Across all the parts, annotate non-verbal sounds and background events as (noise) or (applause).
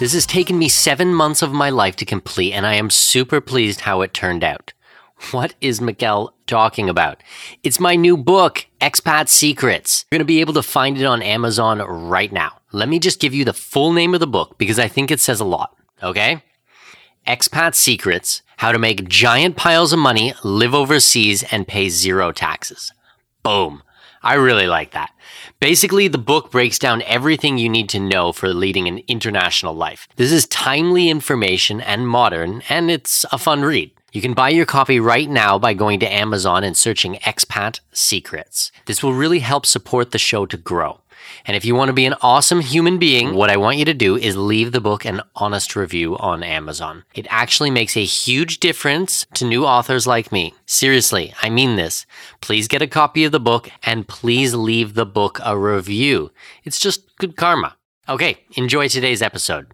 This has taken me seven months of my life to complete, and I am super pleased how it turned out. What is Mikkel talking about? It's my new book, Expat Secrets. You're going to be able to find it on Amazon right now. Let me just give you the full name of the book because I think it says a lot, okay? Expat Secrets How to Make Giant Piles of Money, Live Overseas, and Pay Zero Taxes. Boom. I really like that. Basically, the book breaks down everything you need to know for leading an international life. This is timely information and modern, and it's a fun read. You can buy your copy right now by going to Amazon and searching Expat Secrets. This will really help support the show to grow. And if you want to be an awesome human being, what I want you to do is leave the book an honest review on Amazon. It actually makes a huge difference to new authors like me. Seriously, I mean this. Please get a copy of the book and please leave the book a review. It's just good karma. Okay, enjoy today's episode.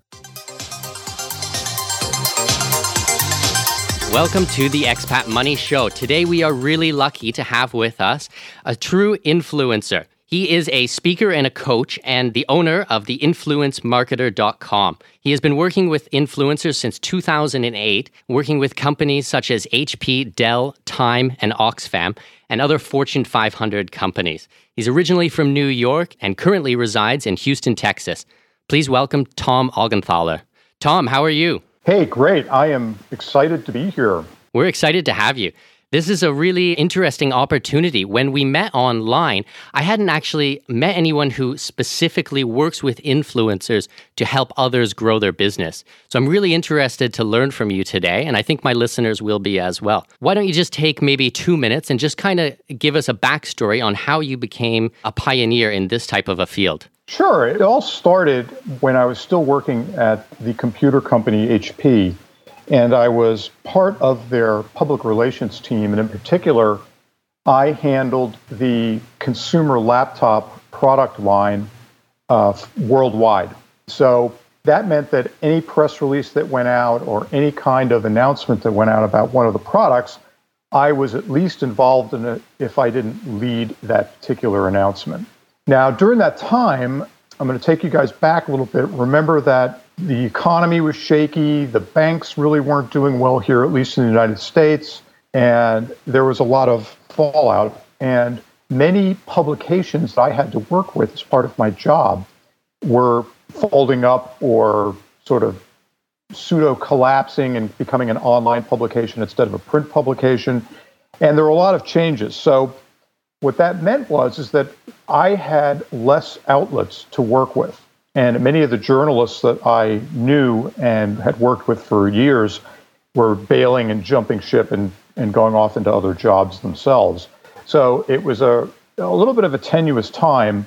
Welcome to the Expat Money Show. Today we are really lucky to have with us a true influencer. He is a speaker and a coach and the owner of the influencemarketer.com. He has been working with influencers since 2008, working with companies such as HP, Dell, Time, and Oxfam, and other Fortune 500 companies. He's originally from New York and currently resides in Houston, Texas. Please welcome Tom Augenthaler. Tom, how are you? Hey, great. I am excited to be here. We're excited to have you. This is a really interesting opportunity. When we met online, I hadn't actually met anyone who specifically works with influencers to help others grow their business. So I'm really interested to learn from you today, and I think my listeners will be as well. Why don't you just take maybe two minutes and just kind of give us a backstory on how you became a pioneer in this type of a field? Sure. It all started when I was still working at the computer company HP and I was part of their public relations team. And in particular, I handled the consumer laptop product line uh, worldwide. So that meant that any press release that went out or any kind of announcement that went out about one of the products, I was at least involved in it if I didn't lead that particular announcement. Now, during that time, I'm going to take you guys back a little bit. Remember that the economy was shaky. The banks really weren't doing well here, at least in the United States. And there was a lot of fallout. And many publications that I had to work with as part of my job were folding up or sort of pseudo collapsing and becoming an online publication instead of a print publication. And there were a lot of changes. So what that meant was is that I had less outlets to work with. And many of the journalists that I knew and had worked with for years were bailing and jumping ship and, and going off into other jobs themselves. So it was a, a little bit of a tenuous time.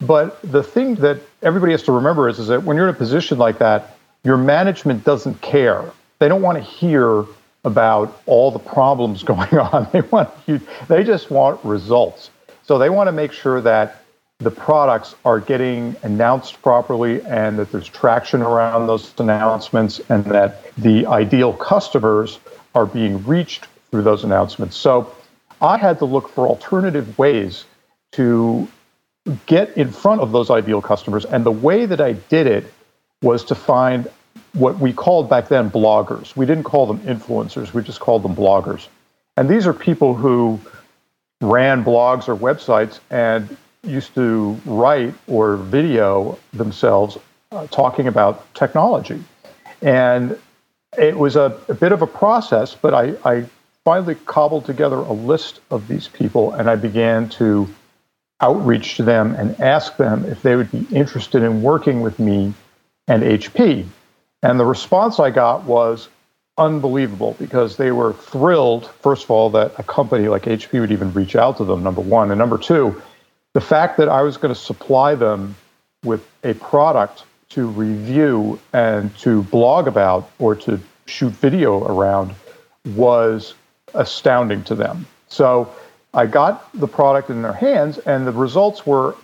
But the thing that everybody has to remember is, is that when you're in a position like that, your management doesn't care. They don't want to hear about all the problems (laughs) going on. They want you, they just want results. So they want to make sure that the products are getting announced properly and that there's traction around those announcements and that the ideal customers are being reached through those announcements. So I had to look for alternative ways to get in front of those ideal customers. And the way that I did it was to find what we called back then bloggers. We didn't call them influencers, we just called them bloggers. And these are people who ran blogs or websites and used to write or video themselves uh, talking about technology. And it was a, a bit of a process, but I, I finally cobbled together a list of these people and I began to outreach to them and ask them if they would be interested in working with me and HP. And the response I got was unbelievable because they were thrilled, first of all, that a company like HP would even reach out to them, number one. And number two, the fact that I was going to supply them with a product to review and to blog about or to shoot video around was astounding to them. So I got the product in their hands, and the results were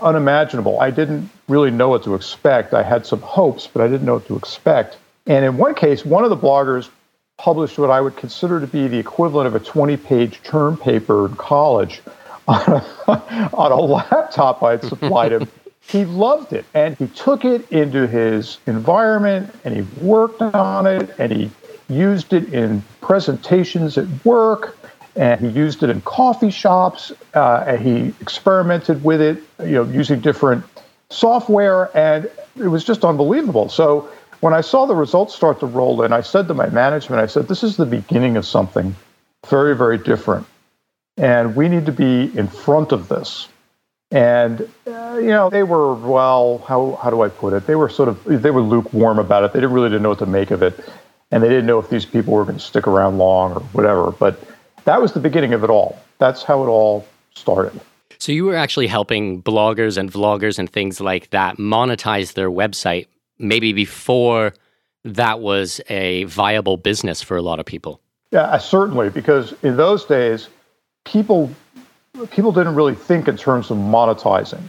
unimaginable. I didn't really know what to expect. I had some hopes, but I didn't know what to expect. And in one case, one of the bloggers published what I would consider to be the equivalent of a 20 page term paper in college on (laughs) a, on a laptop I had supplied him. (laughs) he loved it and he took it into his environment and he worked on it and he used it in presentations at work and he used it in coffee shops. Uh, and he experimented with it, you know, using different software, and it was just unbelievable. So when I saw the results start to roll in, I said to my management, I said, "This is the beginning of something very, very different, and we need to be in front of this." And uh, you know, they were well. How how do I put it? They were sort of they were lukewarm about it. They didn't really didn't know what to make of it, and they didn't know if these people were going to stick around long or whatever. But that was the beginning of it all. That's how it all started. So you were actually helping bloggers and vloggers and things like that monetize their website maybe before that was a viable business for a lot of people. Yeah, uh, certainly, because in those days, people people didn't really think in terms of monetizing.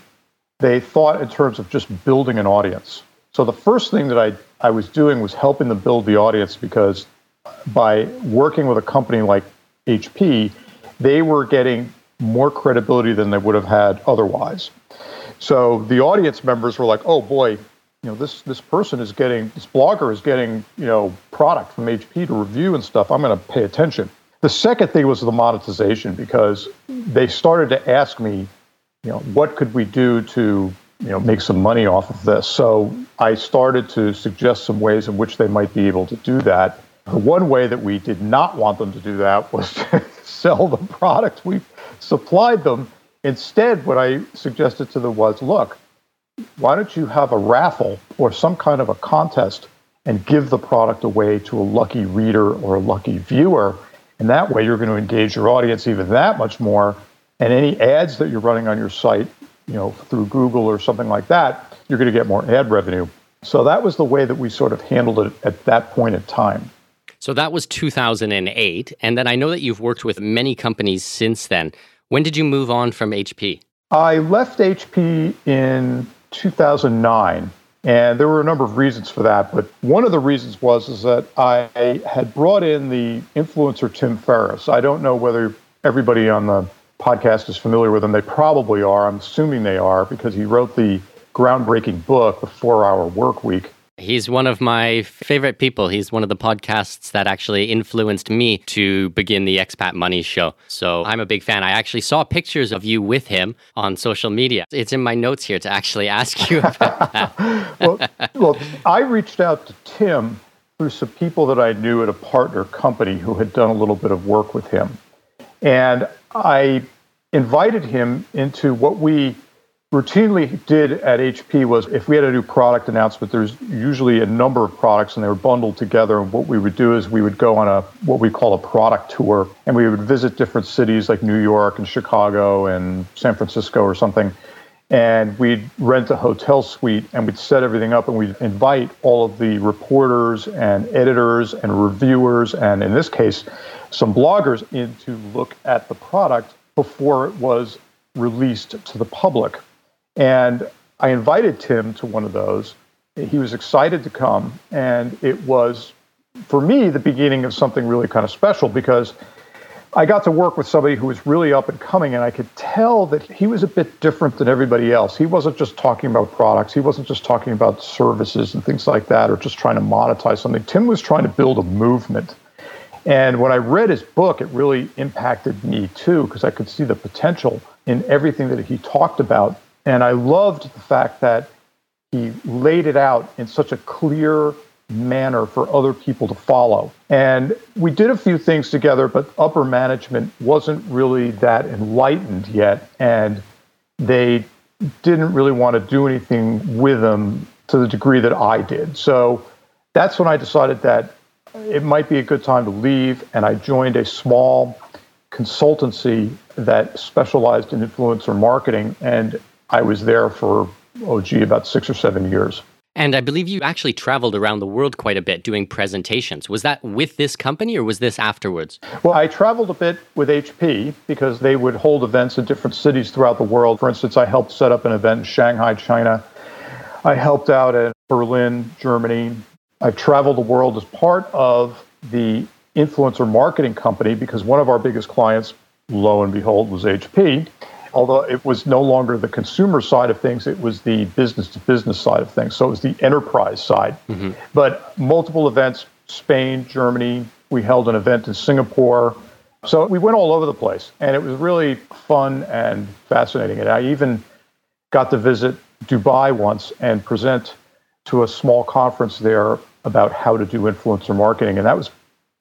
They thought in terms of just building an audience. So the first thing that I, I was doing was helping them build the audience because by working with a company like HP, they were getting more credibility than they would have had otherwise. So the audience members were like, "Oh boy, you know this this person is getting this blogger is getting you know product from HP to review and stuff. I'm going to pay attention." The second thing was the monetization because they started to ask me, you know, what could we do to you know make some money off of this? So I started to suggest some ways in which they might be able to do that. The one way that we did not want them to do that was (laughs) to sell the product we supplied them. Instead, what I suggested to them was look, why don't you have a raffle or some kind of a contest and give the product away to a lucky reader or a lucky viewer? And that way, you're going to engage your audience even that much more. And any ads that you're running on your site, you know, through Google or something like that, you're going to get more ad revenue. So that was the way that we sort of handled it at that point in time. So that was 2008. And then I know that you've worked with many companies since then. When did you move on from HP? I left HP in 2009. And there were a number of reasons for that, but one of the reasons was is that I had brought in the influencer Tim Ferriss. I don't know whether everybody on the podcast is familiar with him. They probably are. I'm assuming they are because he wrote the groundbreaking book, The Four Hour Work Week. He's one of my favorite people. He's one of the podcasts that actually influenced me to begin the Expat Money Show. So I'm a big fan. I actually saw pictures of you with him on social media. It's in my notes here to actually ask you about (laughs) that. well, well, I reached out to Tim through some people that I knew at a partner company who had done a little bit of work with him. And I invited him into what we routinely did at HP was if we had a new product announcement, there's usually a number of products and they were bundled together. And what we would do is we would go on a what we call a product tour and we would visit different cities like New York and Chicago and San Francisco or something. And we'd rent a hotel suite and we'd set everything up and we'd invite all of the reporters and editors and reviewers and in this case, some bloggers in to look at the product before it was released to the public. And I invited Tim to one of those. He was excited to come. And it was, for me, the beginning of something really kind of special because I got to work with somebody who was really up and coming, and I could tell that he was a bit different than everybody else. He wasn't just talking about products, he wasn't just talking about services and things like that, or just trying to monetize something. Tim was trying to build a movement. And when I read his book, it really impacted me too, because I could see the potential in everything that he talked about. And I loved the fact that he laid it out in such a clear manner for other people to follow. And we did a few things together, but upper management wasn't really that enlightened yet. And they didn't really want to do anything with him to the degree that I did. So that's when I decided that it might be a good time to leave. And I joined a small consultancy that specialized in influencer marketing. And I was there for, oh, gee, about six or seven years. And I believe you actually traveled around the world quite a bit doing presentations. Was that with this company or was this afterwards? Well, I traveled a bit with HP because they would hold events in different cities throughout the world. For instance, I helped set up an event in Shanghai, China. I helped out in Berlin, Germany. I traveled the world as part of the influencer marketing company because one of our biggest clients, lo and behold, was HP although it was no longer the consumer side of things, it was the business to business side of things. So it was the enterprise side. Mm-hmm. But multiple events Spain, Germany, we held an event in Singapore. So we went all over the place. And it was really fun and fascinating. And I even got to visit Dubai once and present to a small conference there about how to do influencer marketing. And that was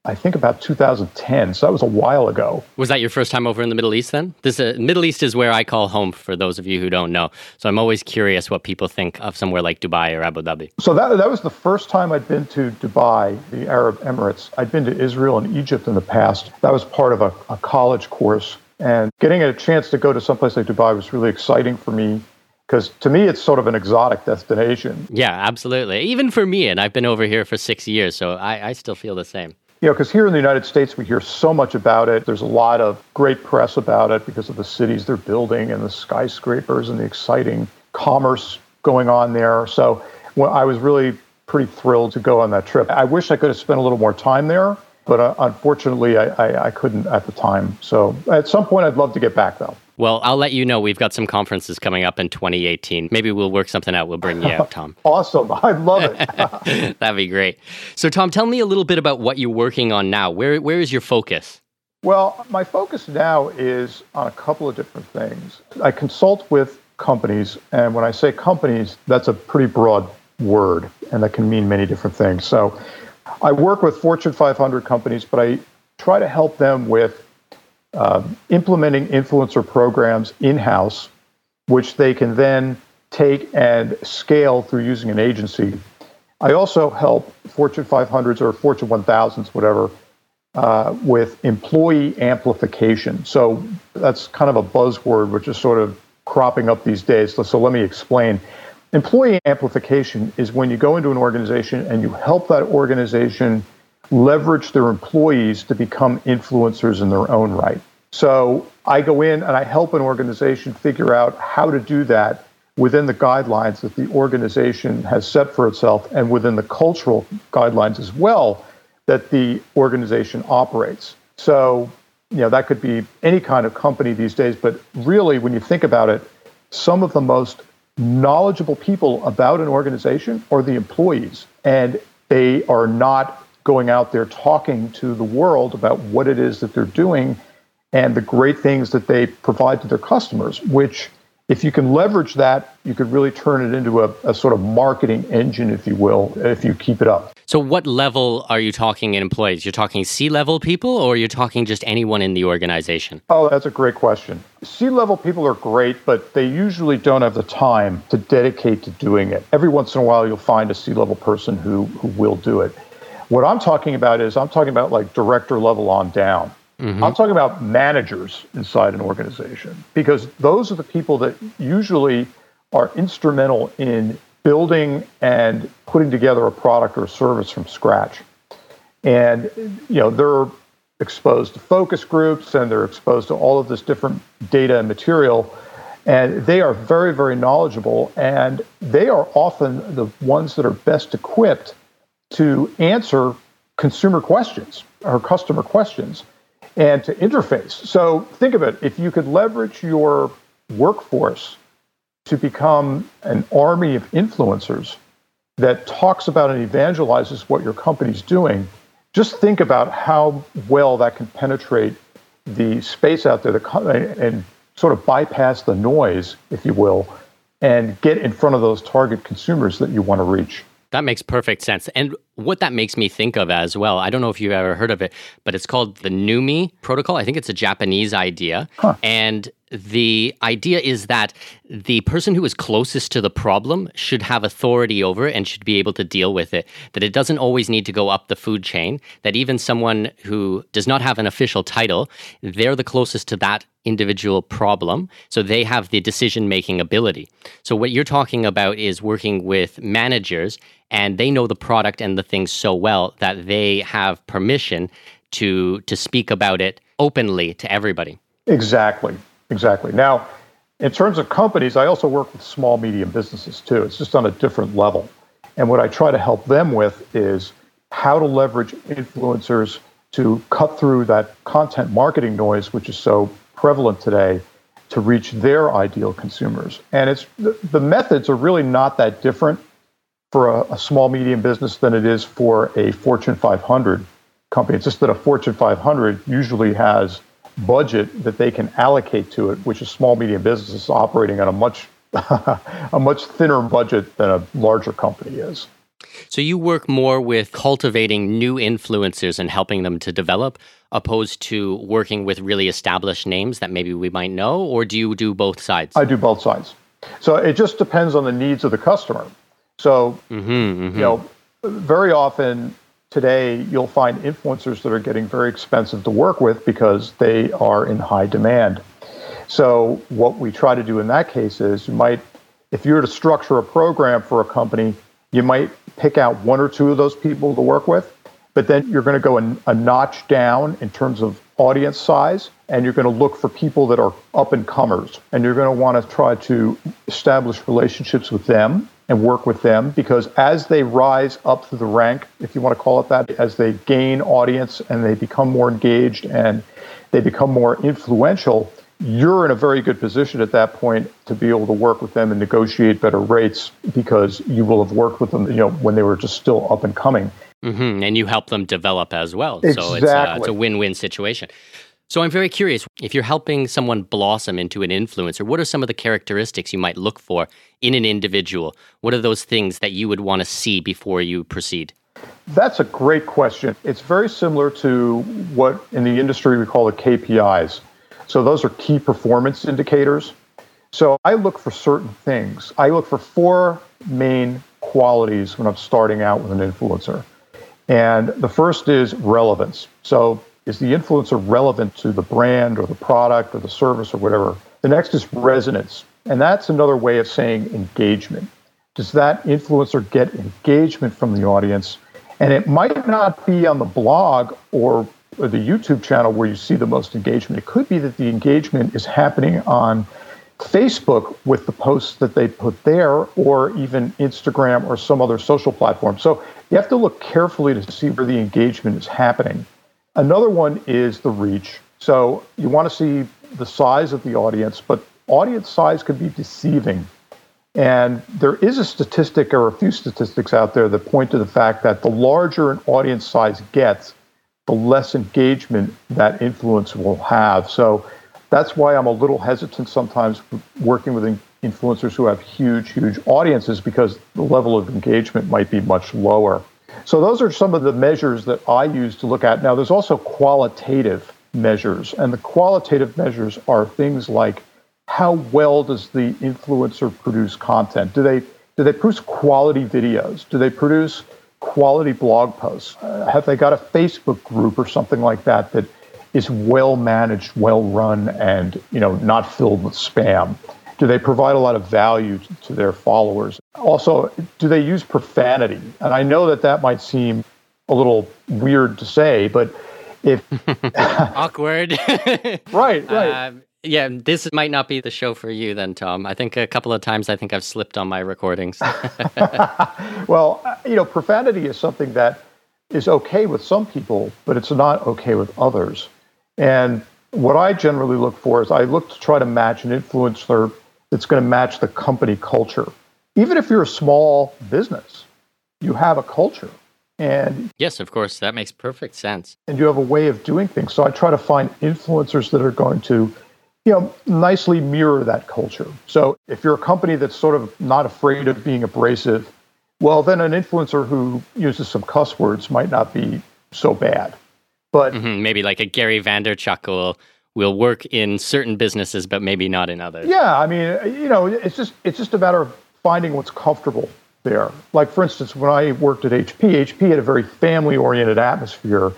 I think about 2010. So that was a while ago. Was that your first time over in the Middle East then? This uh, Middle East is where I call home for those of you who don't know. So I'm always curious what people think of somewhere like Dubai or Abu Dhabi. So that that was the first time I'd been to Dubai, the Arab Emirates. I'd been to Israel and Egypt in the past. That was part of a, a college course. And getting a chance to go to someplace like Dubai was really exciting for me because to me it's sort of an exotic destination. Yeah, absolutely. Even for me, and I've been over here for six years, so I, I still feel the same. You know, because here in the United States, we hear so much about it. There's a lot of great press about it because of the cities they're building and the skyscrapers and the exciting commerce going on there. So well, I was really pretty thrilled to go on that trip. I wish I could have spent a little more time there, but uh, unfortunately, I, I, I couldn't at the time. So at some point, I'd love to get back, though. Well, I'll let you know. We've got some conferences coming up in 2018. Maybe we'll work something out. We'll bring you out, Tom. (laughs) awesome. I love it. (laughs) That'd be great. So, Tom, tell me a little bit about what you're working on now. Where, where is your focus? Well, my focus now is on a couple of different things. I consult with companies, and when I say companies, that's a pretty broad word, and that can mean many different things. So, I work with Fortune 500 companies, but I try to help them with uh, implementing influencer programs in house, which they can then take and scale through using an agency. I also help Fortune 500s or Fortune 1000s, whatever, uh, with employee amplification. So that's kind of a buzzword, which is sort of cropping up these days. So, so let me explain. Employee amplification is when you go into an organization and you help that organization leverage their employees to become influencers in their own right. So I go in and I help an organization figure out how to do that within the guidelines that the organization has set for itself and within the cultural guidelines as well that the organization operates. So, you know, that could be any kind of company these days, but really, when you think about it, some of the most knowledgeable people about an organization are the employees. And they are not going out there talking to the world about what it is that they're doing and the great things that they provide to their customers, which if you can leverage that, you could really turn it into a, a, sort of marketing engine, if you will, if you keep it up. So, what level are you talking in employees? You're talking C level people, or you're talking just anyone in the organization? Oh, that's a great question. C level people are great, but they usually don't have the time to dedicate to doing it. Every once in a while, you'll find a C level person who, who will do it. What I'm talking about is I'm talking about like director level on down. Mm-hmm. I'm talking about managers inside an organization because those are the people that usually are instrumental in building and putting together a product or a service from scratch. And you know, they're exposed to focus groups and they're exposed to all of this different data and material and they are very very knowledgeable and they are often the ones that are best equipped to answer consumer questions or customer questions and to interface. So think of it if you could leverage your workforce to become an army of influencers that talks about and evangelizes what your company's doing, just think about how well that can penetrate the space out there and sort of bypass the noise, if you will, and get in front of those target consumers that you want to reach. That makes perfect sense. And what that makes me think of as well, I don't know if you've ever heard of it, but it's called the NUMMI protocol. I think it's a Japanese idea. Huh. And the idea is that the person who is closest to the problem should have authority over it and should be able to deal with it. That it doesn't always need to go up the food chain, that even someone who does not have an official title, they're the closest to that individual problem. So they have the decision making ability. So what you're talking about is working with managers and they know the product and the things so well that they have permission to to speak about it openly to everybody. Exactly. Exactly. Now, in terms of companies, I also work with small, medium businesses too. It's just on a different level. And what I try to help them with is how to leverage influencers to cut through that content marketing noise, which is so prevalent today, to reach their ideal consumers. And it's the, methods are really not that different for a, a small, medium business than it is for a Fortune 500 company. It's just that a Fortune 500 usually has budget that they can allocate to it, which is small medium businesses operating on a much (laughs) a much thinner budget than a larger company is. So you work more with cultivating new influencers and helping them to develop opposed to working with really established names that maybe we might know or do you do both sides? I do both sides. So it just depends on the needs of the customer. So mm-hmm, mm-hmm. you know very often today you'll find influencers that are getting very expensive to work with because they are in high demand. So what we try to do in that case is you might, if you were to structure a program for a company, you might pick out one or two of those people to work with, but then you're going to go a, a notch down in terms of audience size, and you're going to look for people that are up and comers, and you're going to want to try to establish relationships with them and work with them because as they rise up through the rank, if you want to call it that, as they gain audience and they become more engaged and they become more influential, you're in a very good position at that point to be able to work with them and negotiate better rates because you will have worked with them, you know, when they were just still up and coming. Mm-hmm. And you help them develop as well. Exactly. So it's, uh, it's a win-win situation. So I'm very curious if you're helping someone blossom into an influencer, what are some of the characteristics you might look for in an individual? What are those things that you would want to see before you proceed? That's a great question. It's very similar to what in the industry we call the KPIs. So those are key performance indicators. So I look for certain things. I look for four main qualities when I'm starting out with an influencer. And the first is relevance. So is the influencer relevant to the brand or the product or the service or whatever? The next is resonance. And that's another way of saying engagement. Does that influencer get engagement from the audience? And it might not be on the blog or, the YouTube channel where you see the most engagement. It could be that the engagement is happening on Facebook with the posts that they put there, or even Instagram or some other social platform. So you have to look carefully to see where the engagement is happening. Another one is the reach. So you want to see the size of the audience, but audience size could be deceiving. And there is a statistic or a few statistics out there that point to the fact that the larger an audience size gets, the less engagement that influence will have. So that's why I'm a little hesitant sometimes working with influencers who have huge, huge audiences because the level of engagement might be much lower. So those are some of the measures that I use to look at. Now, there's also qualitative measures, and the qualitative measures are things like how well does the influencer produce content? Do they do they produce quality videos? Do they produce quality blog posts? Uh, have they got a Facebook group or something like that that is well managed, well run, and you know not filled with spam? Do they provide a lot of value to their followers? Also, do they use profanity? And I know that that might seem a little weird to say, but if (laughs) awkward, (laughs) right, right. Um, yeah, this might not be the show for you then, Tom. I think a couple of times I think I've slipped on my recordings. (laughs) well, you know, profanity is something that is okay with some people, but it's not okay with others. And what I generally look for is I look to try to match an influencer that's going to match the company culture. Even if you're a small business, you have a culture. And yes, of course, that makes perfect sense. And you have a way of doing things. So I try to find influencers that are going to, you know, nicely mirror that culture. So if you're a company that's sort of not afraid of being abrasive, well, then an influencer who uses some cuss words might not be so bad. But mm-hmm, maybe like a Gary Vaynerchuk will will work in certain businesses, but maybe not in others. Yeah, I mean, you know, it's just it's just a matter of finding what's comfortable there. Like for instance, when I worked at HP, HP had a very family oriented atmosphere,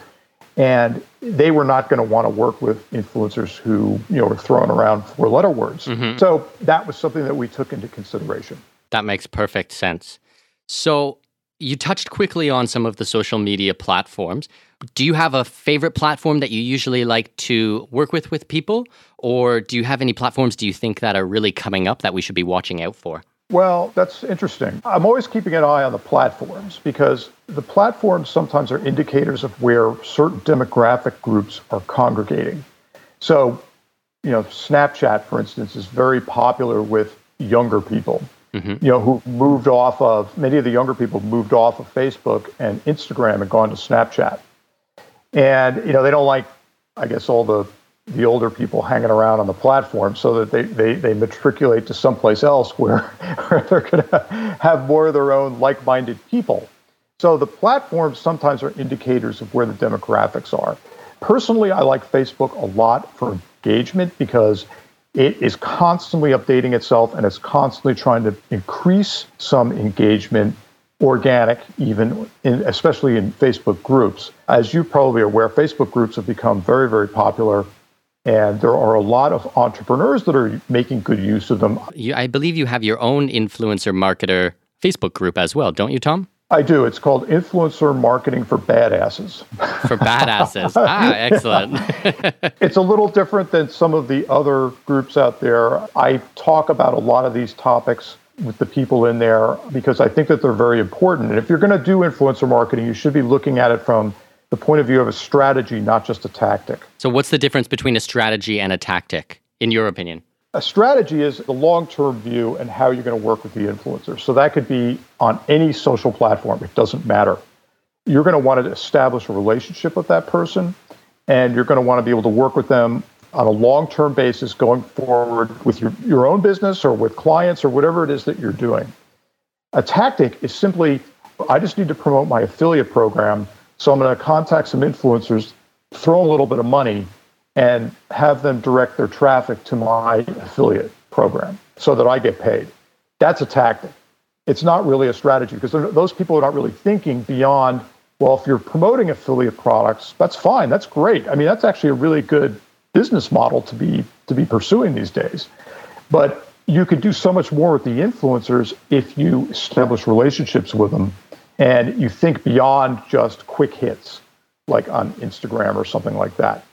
and they were not going to want to work with influencers who you know were throwing around four letter words. Mm-hmm. So that was something that we took into consideration. That makes perfect sense. So you touched quickly on some of the social media platforms. Do you have a favorite platform that you usually like to work with with people? Or do you have any platforms do you think that are really coming up that we should be watching out for? Well, that's interesting. I'm always keeping an eye on the platforms because the platforms sometimes are indicators of where certain demographic groups are congregating. So, you know, Snapchat, for instance, is very popular with younger people mm-hmm. you know, who moved off of many of the younger people moved off of Facebook and Instagram and gone to Snapchat. And you know, they don't like, I guess, all the the older people hanging around on the platform so that they, they, they matriculate to someplace else where, (laughs) where they're going to have more of their own like-minded people. So the platforms sometimes are indicators of where the demographics are. Personally, I like Facebook a lot for engagement because it is constantly updating itself and it's constantly trying to increase some engagement organic even in, especially in facebook groups. As you probably are aware facebook groups have become very very popular and there are a lot of entrepreneurs that are making good use of them. You, i believe you have your own influencer marketer facebook group as well don't you tom I do. It's called Influencer Marketing for Badasses. For badasses. (laughs) ah, excellent. (laughs) it's a little different than some of the other groups out there. I talk about a lot of these topics with the people in there because I think that they're very important. And if you're going to do influencer marketing, you should be looking at it from the point of view of a strategy, not just a tactic. So, what's the difference between a strategy and a tactic, in your opinion? A strategy is the long term view and how you're going to work with the influencer. So that could be on any social platform, it doesn't matter. You're going to want to establish a relationship with that person, and you're going to want to be able to work with them on a long term basis going forward with your, your own business or with clients or whatever it is that you're doing. A tactic is simply I just need to promote my affiliate program. So I'm going to contact some influencers, throw a little bit of money, and have them direct their traffic to my affiliate program so that I get paid. That's a tactic. It's not really a strategy because those people are not really thinking beyond, well, if you're promoting affiliate products, that's fine. That's great. I mean, that's actually a really good business model to be to be pursuing these days. But you could do so much more with the influencers if you establish relationships with them and you think beyond just quick hits like on Instagram or something like that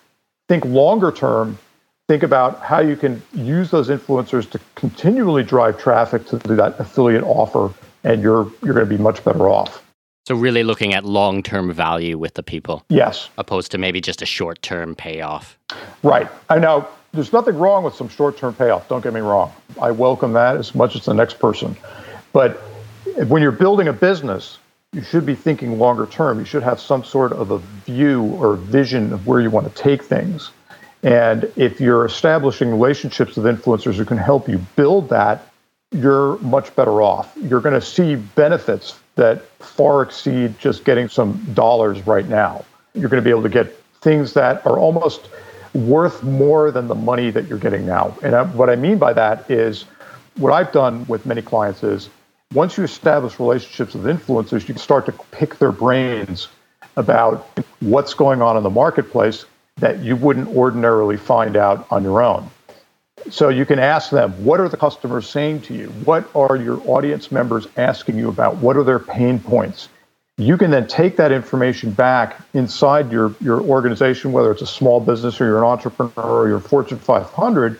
think longer term, think about how you can use those influencers to continually drive traffic to that affiliate offer, and you're you're going to be much better off. So really looking at long-term value with the people. Yes. Opposed to maybe just a short-term payoff. Right. I know there's nothing wrong with some short-term payoff. Don't get me wrong. I welcome that as much as the next person. But when you're building a business, you should be thinking longer term. You should have some sort of a view or vision of where you want to take things. And if you're establishing relationships with influencers who can help you build that, you're much better off. You're going to see benefits that far exceed just getting some dollars right now. You're going to be able to get things that are almost worth more than the money that you're getting now. And what I mean by that is what I've done with many clients is once you establish relationships with influencers, you can start to pick their brains about what's going on in the marketplace that you wouldn't ordinarily find out on your own. So you can ask them, what are the customers saying to you? What are your audience members asking you about? What are their pain points? You can then take that information back inside your, your organization, whether it's a small business or you're an entrepreneur or you're Fortune 500.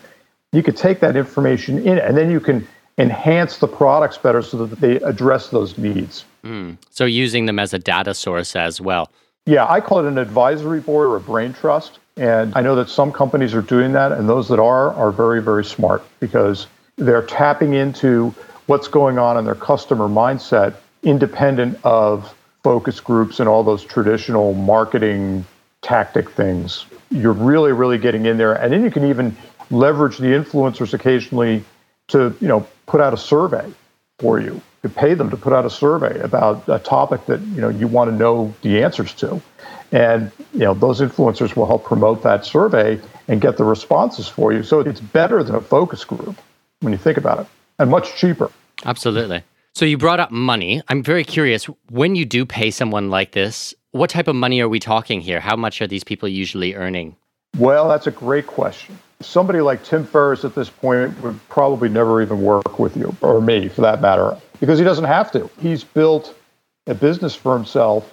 You could take that information in and then you can enhance the products better so that they address those needs. Mm. So using them as a data source as well. Yeah, I call it an advisory board or a brain trust. And I know that some companies are doing that, and those that are are very, very smart because they're tapping into what's going on in their customer mindset, independent of focus groups and all those traditional marketing tactic things. You're really, really getting in there. And then you can even leverage the influencers occasionally to, you know, put out a survey for you. You pay them to put out a survey about a topic that, you know, you want to know the answers to. And, you know, those influencers will help promote that survey and get the responses for you. So it's better than a focus group when you think about it and much cheaper. Absolutely. So you brought up money. I'm very curious when you do pay someone like this, what type of money are we talking here? How much are these people usually earning? Well, that's a great question. Somebody like Tim Ferriss at this point would probably never even work with you, or me for that matter, because he doesn't have to. He's built a business for himself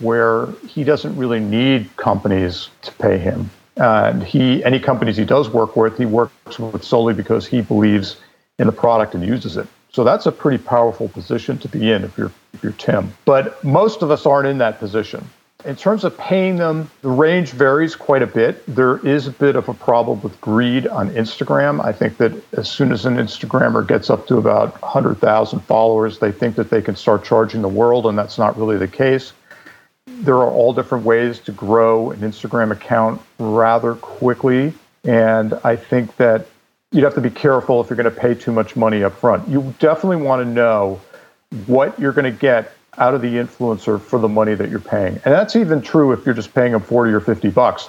where he doesn't really need companies to pay him. And he, any companies he does work with, he works with solely because he believes in the product and uses it. So that's a pretty powerful position to be in if you're if you're Tim. But most of us aren't in that position. In terms of paying them, the range varies quite a bit. There is a bit of a problem with greed on Instagram. I think that as soon as an Instagrammer gets up to about 100,000 followers, they think that they can start charging the world, and that's not really the case. There are all different ways to grow an Instagram account rather quickly. And I think that you'd have to be careful if you're going to pay too much money up front. You definitely want to know what you're going to get out of the influencer for the money that you're paying. And that's even true if you're just paying them 40 or 50 bucks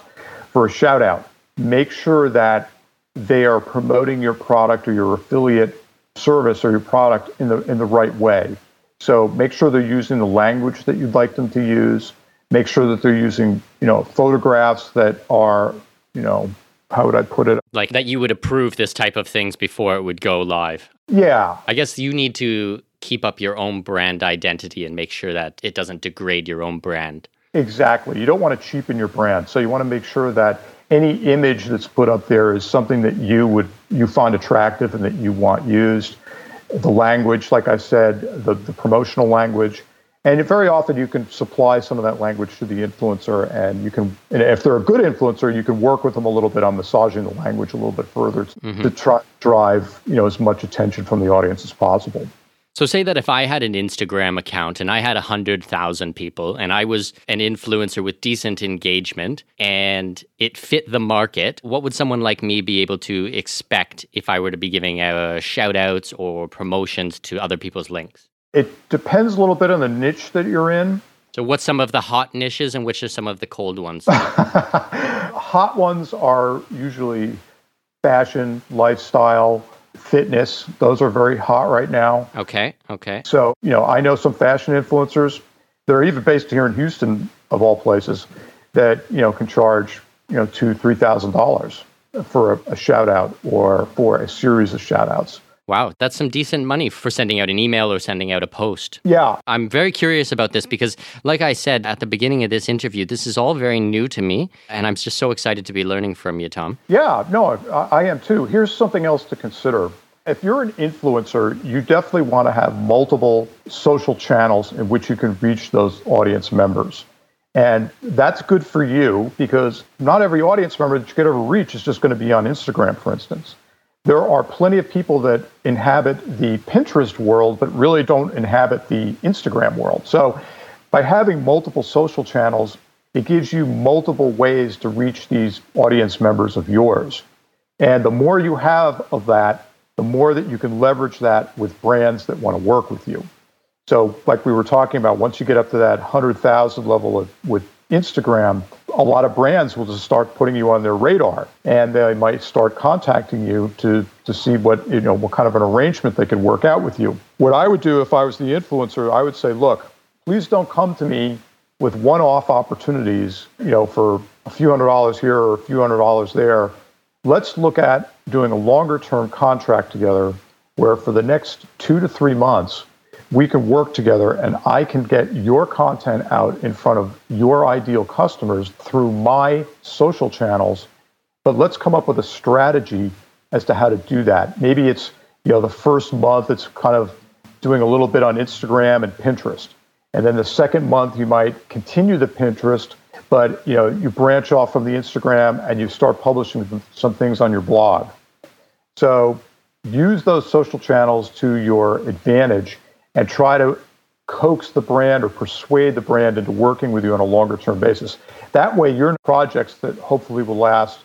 for a shout out. Make sure that they are promoting your product or your affiliate service or your product in the in the right way. So make sure they're using the language that you'd like them to use. Make sure that they're using, you know, photographs that are, you know, how would I put it? Like that you would approve this type of things before it would go live. Yeah. I guess you need to keep up your own brand identity and make sure that it doesn't degrade your own brand. Exactly. You don't want to cheapen your brand. So you want to make sure that any image that's put up there is something that you would you find attractive and that you want used. The language, like I said, the, the promotional language. And very often you can supply some of that language to the influencer, and you can, and if they're a good influencer, you can work with them a little bit on massaging the language a little bit further mm-hmm. to try drive you know as much attention from the audience as possible. So, say that if I had an Instagram account and I had 100,000 people and I was an influencer with decent engagement and it fit the market, what would someone like me be able to expect if I were to be giving uh, shout outs or promotions to other people's links? It depends a little bit on the niche that you're in. So, what's some of the hot niches and which are some of the cold ones? (laughs) hot ones are usually fashion, lifestyle, fitness. Those are very hot right now. Okay. Okay. So, you know, I know some fashion influencers. They're even based here in Houston, of all places, that you know can charge you know two, three thousand dollars for a, a shout out or for a series of shout outs. Wow, that's some decent money for sending out an email or sending out a post. Yeah. I'm very curious about this because, like I said at the beginning of this interview, this is all very new to me. And I'm just so excited to be learning from you, Tom. Yeah, no, I, I am too. Here's something else to consider. If you're an influencer, you definitely want to have multiple social channels in which you can reach those audience members. And that's good for you because not every audience member that you get over reach is just going to be on Instagram, for instance there are plenty of people that inhabit the Pinterest world, but really don't inhabit the Instagram world. So by having multiple social channels, it gives you multiple ways to reach these audience members of yours. And the more you have of that, the more that you can leverage that with brands that want to work with you. So, like we were talking about, once you get up to that 100,000 level of, with Instagram, a lot of brands will just start putting you on their radar and they might start contacting you to, to see what, you know, what kind of an arrangement they could work out with you. What I would do if I was the influencer, I would say, look, please don't come to me with one-off opportunities, you know, for a few hundred dollars here or a few hundred dollars there. Let's look at doing a longer term contract together where for the next two to three months, we can work together and I can get your content out in front of your ideal customers through my social channels. But let's come up with a strategy as to how to do that. Maybe it's, you know, the first month it's kind of doing a little bit on Instagram and Pinterest. And then the second month you might continue the Pinterest, but you know you branch off from the Instagram and you start publishing some things on your blog. So use those social channels to your advantage and try to coax the brand or persuade the brand into working with you on a longer term basis. That way, you're in projects that hopefully will last,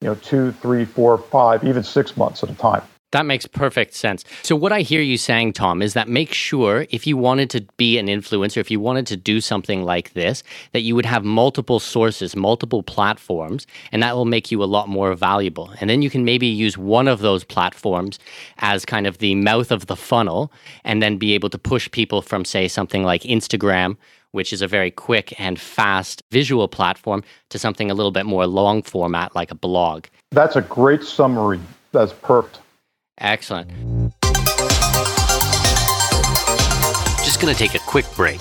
you know, two, three, four, five, even six months at a time. That makes perfect sense. So, what I hear you saying, Tom, is that make sure if you wanted to be an influencer, if you wanted to do something like this, that you would have multiple sources, multiple platforms, and that will make you a lot more valuable. And then you can maybe use one of those platforms as kind of the mouth of the funnel, and then be able to push people from, say, something like Instagram. Which is a very quick and fast visual platform to something a little bit more long format like a blog. That's a great summary. That's perfect. Excellent. Just going to take a quick break.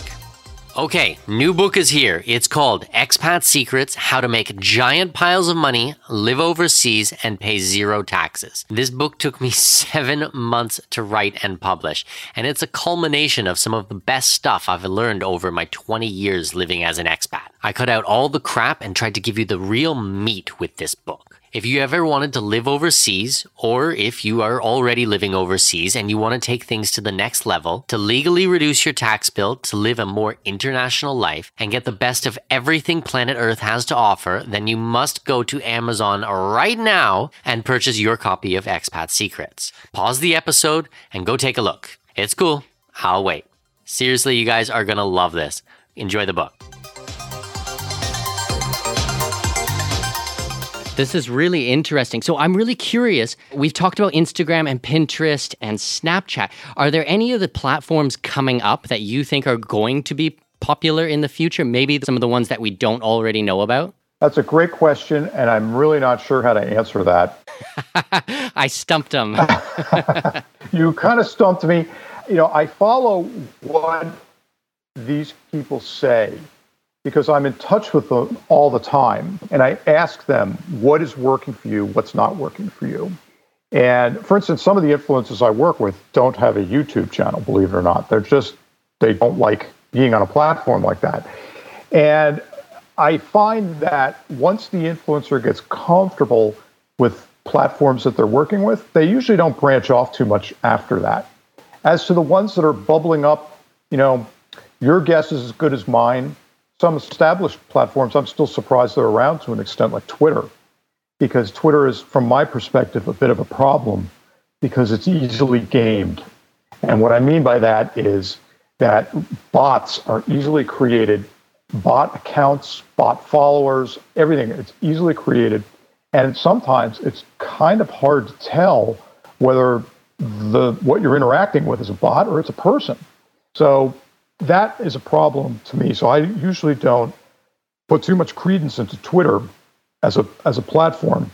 Okay, new book is here. It's called Expat Secrets How to Make Giant Piles of Money, Live Overseas, and Pay Zero Taxes. This book took me (laughs) seven months to write and publish, and it's a culmination of some of the best stuff I've learned over my 20 years living as an expat. I cut out all the crap and tried to give you the real meat with this book. If you ever wanted to live overseas, or if you are already living overseas and you want to take things to the next level, to legally reduce your tax bill, to live a more international life, and get the best of everything planet Earth has to offer, then you must go to Amazon right now and purchase your copy of Expat Secrets. Pause the episode and go take a look. It's cool. I'll wait. Seriously, you guys are going to love this. Enjoy the book. This is really interesting. So I'm really curious. We've talked about Instagram and Pinterest and Snapchat. Are there any of the platforms coming up that you think are going to be popular in the future? Maybe some of the ones that we don't already know about? That's a great question, and I'm really not sure how to answer that. (laughs) I stumped him. (laughs) you kind of stumped me. You know, I follow what these people say because I'm in touch with them all the time. And I ask them, what is working for you? What's not working for you? And for instance, some of the influencers I work with don't have a YouTube channel, believe it or not. They're just, they don't like being on a platform like that. And I find that once the influencer gets comfortable with platforms that they're working with, they usually don't branch off too much after that. As to the ones that are bubbling up, you know, your guess is as good as mine some established platforms, I'm still surprised they're around to an extent, like Twitter, because Twitter is, from my perspective, a bit of a problem because it's easily gamed. And what I mean by that is that bots are easily created, bot accounts, bot followers, everything. It's easily created. And sometimes it's kind of hard to tell whether the what you're interacting with is a bot or it's a person. So that is a problem to me. So I usually don't put too much credence into Twitter as a as a platform,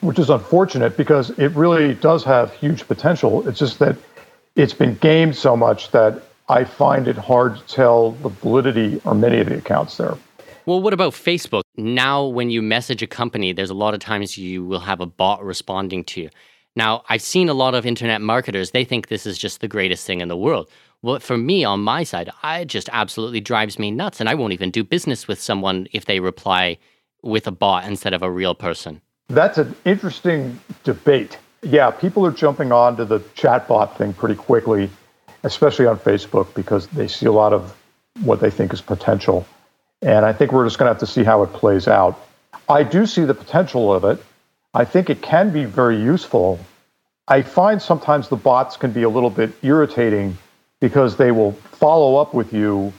which is unfortunate because it really does have huge potential. It's just that it's been gamed so much that I find it hard to tell the validity or many of the accounts there. Well, what about Facebook? Now, when you message a company, there's a lot of times you will have a bot responding to you. Now, I've seen a lot of internet marketers, they think this is just the greatest thing in the world. Well, for me on my side, I just absolutely drives me nuts. And I won't even do business with someone if they reply with a bot instead of a real person. That's an interesting debate. Yeah, people are jumping on to the chatbot thing pretty quickly, especially on Facebook, because they see a lot of what they think is potential. And I think we're just going to have to see how it plays out. I do see the potential of it. I think it can be very useful. I find sometimes the bots can be a little bit irritating because they will follow up with you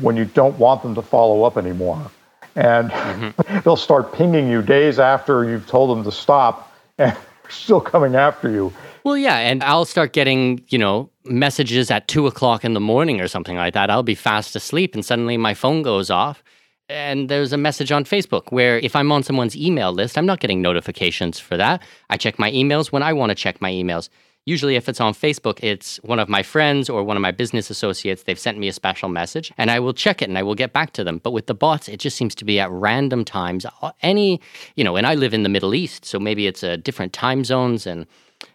when you don't want them to follow up anymore. And mm-hmm. (laughs) they'll start pinging you days after you've told them to stop and (laughs) still coming after you. Well, yeah, and I'll start getting, you know, messages at two o'clock in the morning or something like that. I'll be fast asleep and suddenly my phone goes off. And there's a message on Facebook where if I'm on someone's email list, I'm not getting notifications for that. I check my emails when I want to check my emails. Usually, if it's on Facebook, it's one of my friends or one of my business associates. They've sent me a special message and I will check it and I will get back to them. But with the bots, it just seems to be at random times. Any, you know, and I live in the Middle East, so maybe it's a different time zones and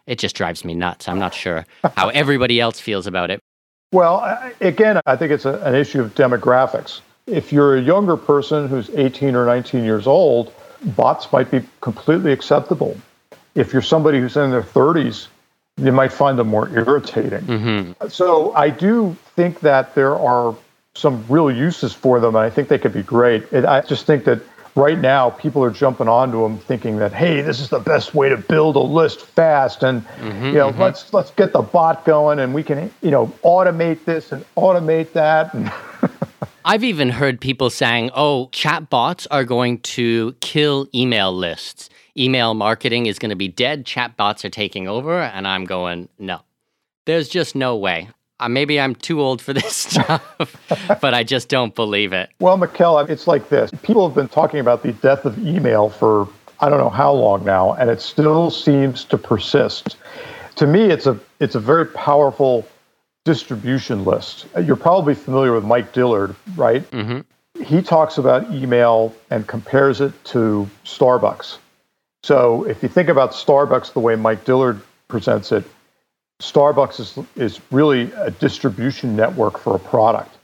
it just drives me nuts. I'm not sure how (laughs) everybody else feels about it. Well, again, I think it's a, an issue of demographics. if you're a younger person who's 18 or 19 years old, bots might be completely acceptable. If you're somebody who's in their 30s, you might find them more irritating. Mm-hmm. So I do think that there are some real uses for them, and I think they could be great. I just think that right now people are jumping onto them thinking that hey this is the best way to build a list fast and mm-hmm, you know mm-hmm. let's let's get the bot going and we can you know automate this and automate that and (laughs) I've even heard people saying, oh, chatbots are going to kill email lists. Email marketing is going to be dead. Chatbots are taking over. And I'm going, no, there's just no way uh, maybe I'm too old for (laughs) this stuff, but I just don't believe it. Well, Mikkel, it's like this. People have been talking about the death of email for I don't know how long now, and it still seems to persist. To me, it's a it's a very powerful distribution list. You're probably familiar with Mike Dillard, right? Mm-hmm. He talks about email and compares it to Starbucks. So if you think about Starbucks the way Mike Dillard presents it, Starbucks is, is really a distribution network for a product.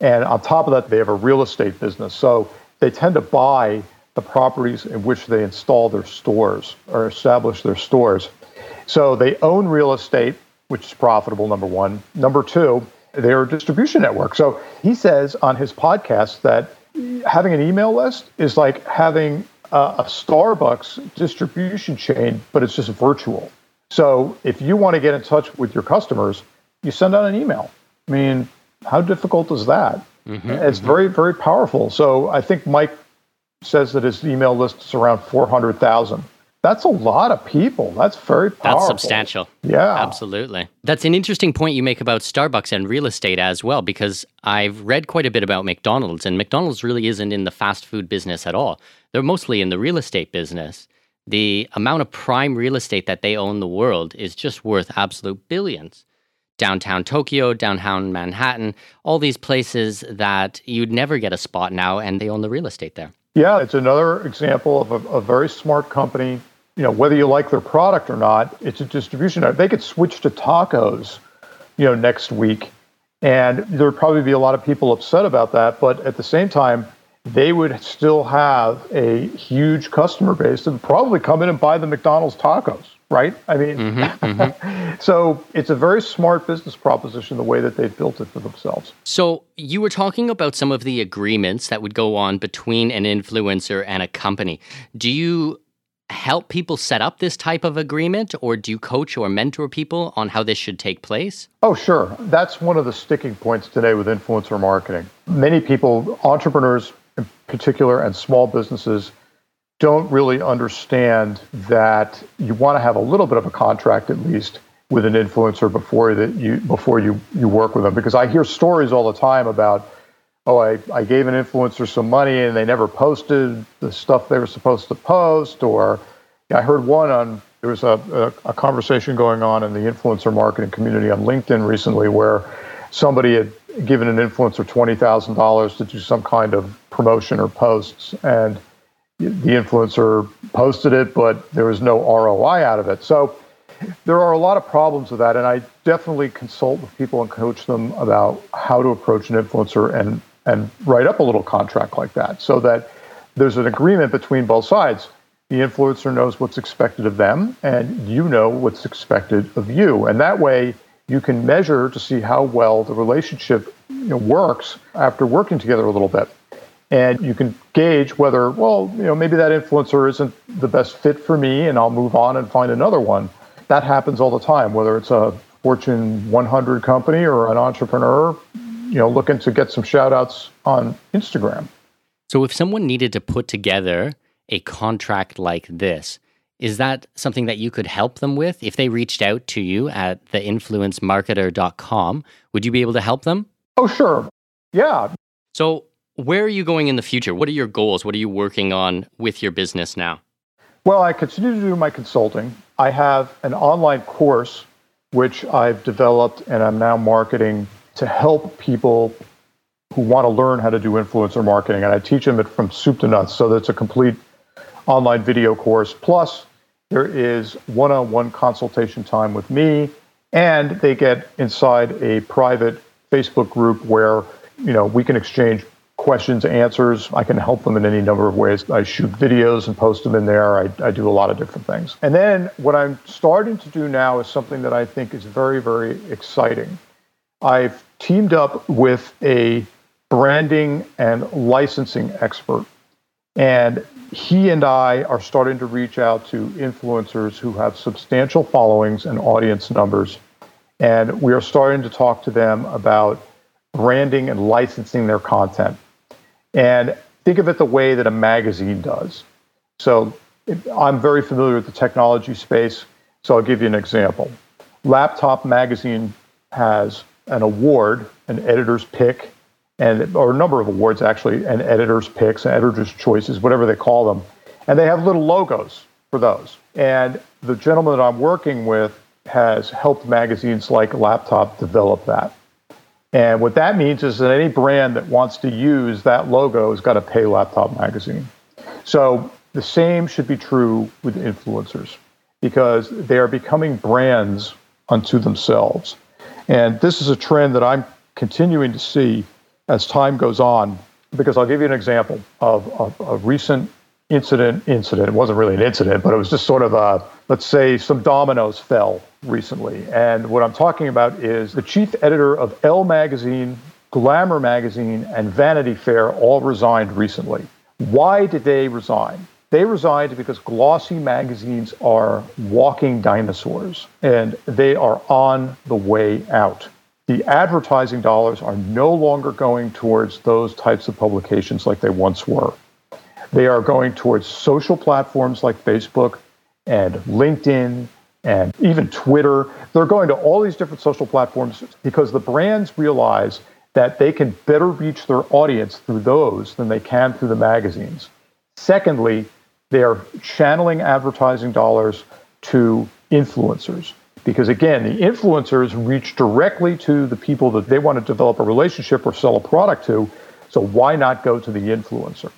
And on top of that, they have a real estate business. So they tend to buy the properties in which they install their stores or establish their stores. So they own real estate, which is profitable, number one. Number two, they're a distribution network. So he says on his podcast that having an email list is like having a, a Starbucks distribution chain, but it's just virtual. So if you want to get in touch with your customers, you send out an email. I mean, how difficult is that? Mm-hmm, it's mm-hmm. very, very powerful. So I think Mike says that his email list is around 400,000. That's a lot of people. That's very powerful. That's substantial. Yeah. Absolutely. That's an interesting point you make about Starbucks and real estate as well, because I've read quite a bit about McDonald's, and McDonald's really isn't in the fast food business at all. They're mostly in the real estate business the amount of prime real estate that they own the world is just worth absolute billions. Downtown Tokyo, downtown Manhattan, all these places that you'd never get a spot now, and they own the real estate there. Yeah, it's another example of a, a very smart company. You know, whether you like their product or not, it's a distribution. They could switch to tacos, you know, next week, and there'd probably be a lot of people upset about that. But at the same time, they would still have a huge customer base that would probably come in and buy the McDonald's tacos, right? I mean, mm-hmm, (laughs) mm-hmm. so it's a very smart business proposition the way that they've built it for themselves. So you were talking about some of the agreements that would go on between an influencer and a company. Do you help people set up this type of agreement or do you coach or mentor people on how this should take place? Oh, sure. That's one of the sticking points today with influencer marketing. Many people, entrepreneurs, in particular and small businesses don't really understand that you want to have a little bit of a contract at least with an influencer before that you before you you work with them because I hear stories all the time about oh I, I gave an influencer some money and they never posted the stuff they were supposed to post or I heard one on there was a, a, a conversation going on in the influencer marketing community on LinkedIn recently where somebody had given an influencer $20,000 to do some kind of promotion or posts, and the influencer posted it, but there was no ROI out of it. So there are a lot of problems with that, and I definitely consult with people and coach them about how to approach an influencer and and write up a little contract like that, so that there's an agreement between both sides. The influencer knows what's expected of them, and you know what's expected of you, and that way you can measure to see how well the relationship you know, works after working together a little bit. And you can gauge whether, well, you know, maybe that influencer isn't the best fit for me and I'll move on and find another one. That happens all the time, whether it's a Fortune 100 company or an entrepreneur, you know, looking to get some shout outs on Instagram. So if someone needed to put together a contract like this, is that something that you could help them with? If they reached out to you at theinfluencemarketer.com, would you be able to help them? Oh, sure. Yeah. So, where are you going in the future? What are your goals? What are you working on with your business now? Well, I continue to do my consulting. I have an online course which I've developed and I'm now marketing to help people who want to learn how to do influencer marketing. And I teach them it from soup to nuts. So that's a complete online video course. Plus, there is one on one consultation time with me, and they get inside a private Facebook group where you know we can exchange questions, answers. I can help them in any number of ways. I shoot videos and post them in there. I, I do a lot of different things. And then what I'm starting to do now is something that I think is very, very exciting. I've teamed up with a branding and licensing expert. And he and I are starting to reach out to influencers who have substantial followings and audience numbers. And we are starting to talk to them about branding and licensing their content. And think of it the way that a magazine does. So I'm very familiar with the technology space. So I'll give you an example. Laptop Magazine has an award, an editor's pick, and or a number of awards actually, and editors' picks, and editors' choices, whatever they call them, and they have little logos for those. And the gentleman that I'm working with has helped magazines like Laptop develop that. And what that means is that any brand that wants to use that logo has got to pay Laptop Magazine. So the same should be true with influencers because they are becoming brands unto themselves. And this is a trend that I'm continuing to see as time goes on, because I'll give you an example of, a recent incident. Incident. It wasn't really an incident, but it was just sort of a let's say some dominoes fell recently. And what I'm talking about is the chief editor of Elle magazine, Glamour magazine, and Vanity Fair all resigned recently. Why did they resign? They resigned because glossy magazines are walking dinosaurs and they are on the way out the advertising dollars are no longer going towards those types of publications like they once were. They are going towards social platforms like Facebook and LinkedIn and even Twitter. They're going to all these different social platforms because the brands realize that they can better reach their audience through those than they can through the magazines. Secondly, they are channeling advertising dollars to influencers because again, the influencers reach directly to the people that they want to develop a relationship or sell a product to. So why not go to the influencer?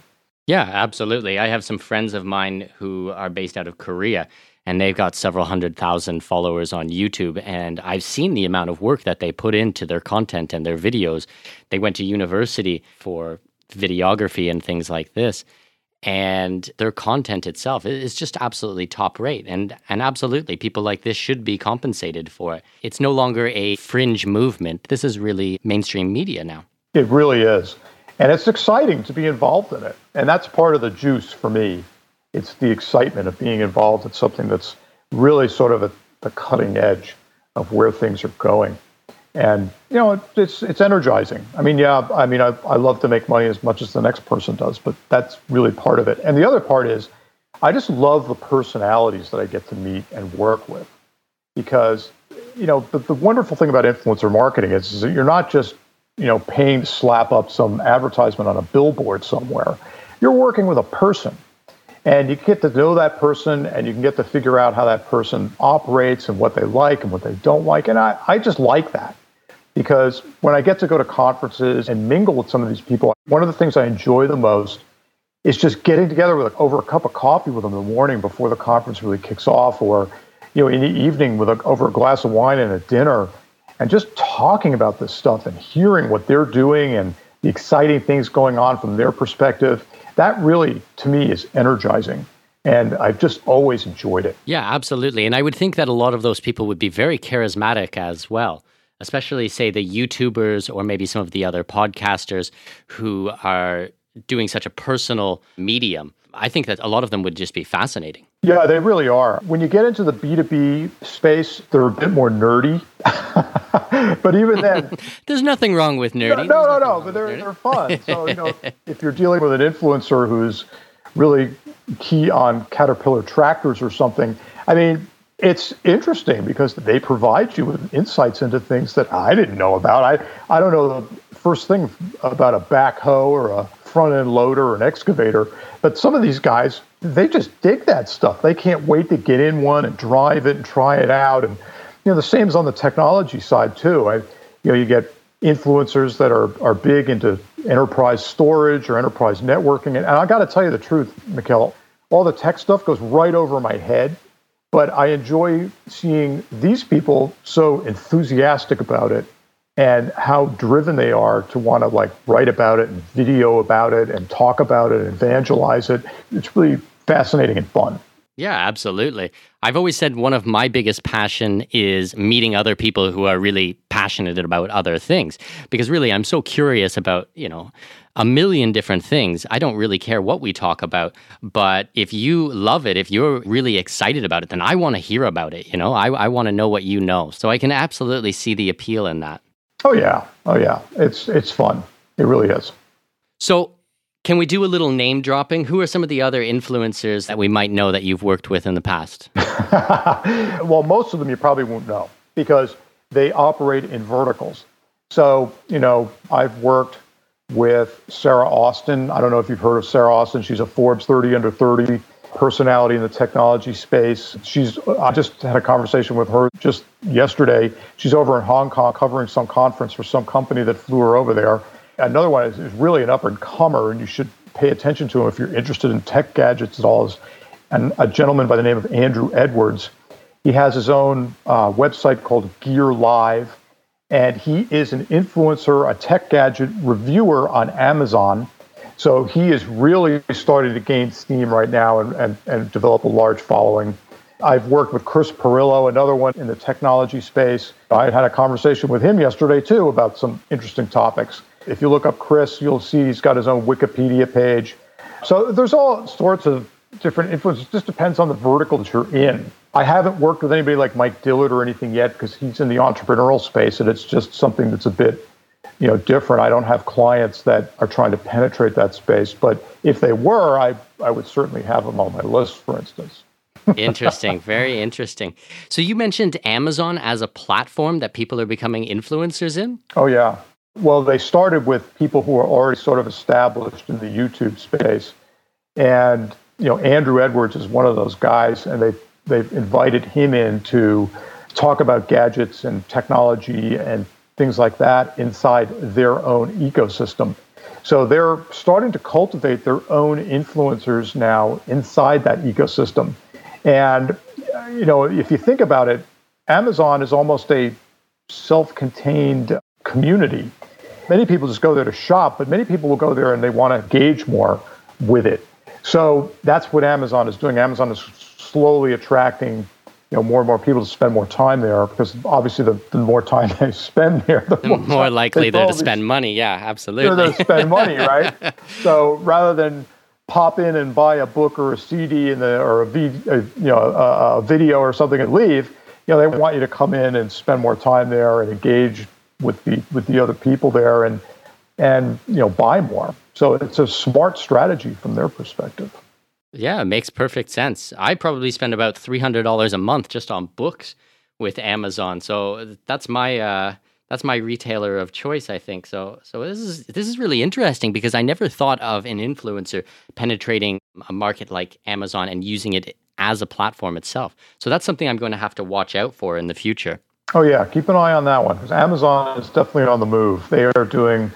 Yeah, absolutely. I have some friends of mine who are based out of Korea and they've got several hundred thousand followers on YouTube. And I've seen the amount of work that they put into their content and their videos. They went to university for videography and things like this and their content itself is just absolutely top rate. And and absolutely people like this should be compensated for it. It's no longer a fringe movement. This is really mainstream media now. It really is. And it's exciting to be involved in it. And that's part of the juice for me. It's the excitement of being involved in something that's really sort of at the cutting edge of where things are going and you know it's it's energizing. I mean, yeah, I mean, I, I love to make money as much as the next person does, but that's really part of it. And the other part is, I just love the personalities that I get to meet and work with, because you know the, the wonderful thing about influencer marketing is, is that you're not just you know paying to slap up some advertisement on a billboard somewhere. You're working with a person and you get to know that person and you can get to figure out how that person operates and what they like and what they don't like. And I, I just like that because when I get to go to conferences and mingle with some of these people, one of the things I enjoy the most is just getting together with over a cup of coffee with them in the morning before the conference really kicks off, or you know in the evening with a, over a glass of wine and a dinner, and just talking about this stuff and hearing what they're doing and the exciting things going on from their perspective. That really, to me, is energizing. And I've just always enjoyed it. Yeah, absolutely. And I would think that a lot of those people would be very charismatic as well especially say the YouTubers or maybe some of the other podcasters who are doing such a personal medium. I think that a lot of them would just be fascinating. Yeah, they really are. When you get into the B2B space, they're a bit more nerdy. (laughs) but even then, (laughs) there's nothing wrong with nerdy. No, no, no, no but they're, they're fun. (laughs) So, you know, if you're dealing with an influencer who's really key on Caterpillar tractors or something, I mean, it's interesting because they provide you with insights into things that I didn't know about. I, I don't know the first thing about a backhoe or a front end loader or an excavator, but some of these guys, they just dig that stuff. They can't wait to get in one and drive it and try it out. And, you know, the same is on the technology side too. I, you know, you get influencers that are, are big into enterprise storage or enterprise networking. And, I got to tell you the truth, Mikkel, all the tech stuff goes right over my head but I enjoy seeing these people so enthusiastic about it and how driven they are to want to like write about it and video about it and talk about it and evangelize it. It's really fascinating and fun. Yeah, absolutely. I've always said one of my biggest passion is meeting other people who are really passionate about other things because really I'm so curious about, you know, a million different things. I don't really care what we talk about, but if you love it, if you're really excited about it, then I want to hear about it, you know? I I want to know what you know. So I can absolutely see the appeal in that. Oh yeah. Oh yeah. It's it's fun. It really is. So can we do a little name dropping? Who are some of the other influencers that we might know that you've worked with in the past? (laughs) well, most of them you probably won't know because they operate in verticals. So, you know, I've worked with Sarah Austin. I don't know if you've heard of Sarah Austin. She's a Forbes 30 under 30 personality in the technology space. She's I just had a conversation with her just yesterday. She's over in Hong Kong covering some conference for some company that flew her over there Another one is, is really an up and comer, and you should pay attention to him if you're interested in tech gadgets at all. Is and a gentleman by the name of Andru Edwards. He has his own uh, website called Gear Live, and he is an influencer, a tech gadget reviewer on Amazon. So he is really starting to gain steam right now and, and, and develop a large following. I've worked with Chris Pirillo, another one in the technology space. I had a conversation with him yesterday too about some interesting topics. If you look up Chris, you'll see he's got his own Wikipedia page. So there's all sorts of different influences. It just depends on the vertical that you're in. I haven't worked with anybody like Mike Dillard or anything yet because he's in the entrepreneurial space and it's just something that's a bit, you know, different. I don't have clients that are trying to penetrate that space, but if they were, I I would certainly have them on my list, for instance. (laughs) interesting, very interesting. So you mentioned Amazon as a platform that people are becoming influencers in? Oh yeah. Well, they started with people who are already sort of established in the YouTube space. And, you know, Andru Edwards is one of those guys, and they they've invited him in to talk about gadgets and technology and things like that inside their own ecosystem. So they're starting to cultivate their own influencers now inside that ecosystem. And, you know, if you think about it, Amazon is almost a self contained community many people just go there to shop, but many people will go there and they want to engage more with it. So that's what Amazon is doing. Amazon is slowly attracting you know more and more people to spend more time there because obviously the, the more time (laughs) they spend there, the, the more, more likely they're to spend money. Yeah, absolutely. They're to spend money, (laughs) right? so rather than pop in and buy a book or a CD and the, or a, v, a you know a, a video or something and leave, you know they want you to come in and spend more time there and engage with the with the other people there and and you know buy more. So it's a smart strategy from their perspective. Yeah, it makes perfect sense. I probably spend about three hundred dollars a month just on books with Amazon. So that's my uh, that's my retailer of choice, I think. So so this is this is really interesting because I never thought of an influencer penetrating a market like Amazon and using it as a platform itself. So that's something I'm going to have to watch out for in the future. Oh yeah, keep an eye on that one because Amazon is definitely on the move. They are doing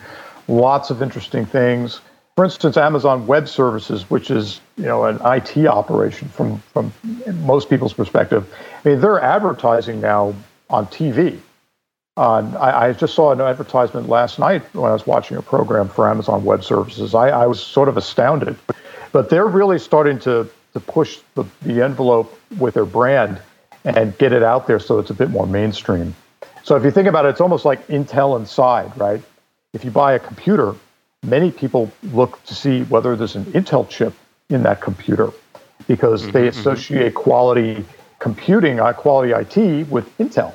lots of interesting things. For instance, Amazon Web Services, which is you know an IT operation from from most people's perspective. I mean, they're advertising now on TV. Uh, I, I, just saw an advertisement last night when I was watching a program for Amazon Web Services. I, I was sort of astounded, but they're really starting to to push the, the envelope with their brand and get it out there so it's a bit more mainstream. So if you think about it, it's almost like Intel inside, right? If you buy a computer, many people look to see whether there's an Intel chip in that computer because mm-hmm, they mm-hmm. associate mm-hmm. quality computing, uh, quality IT with Intel.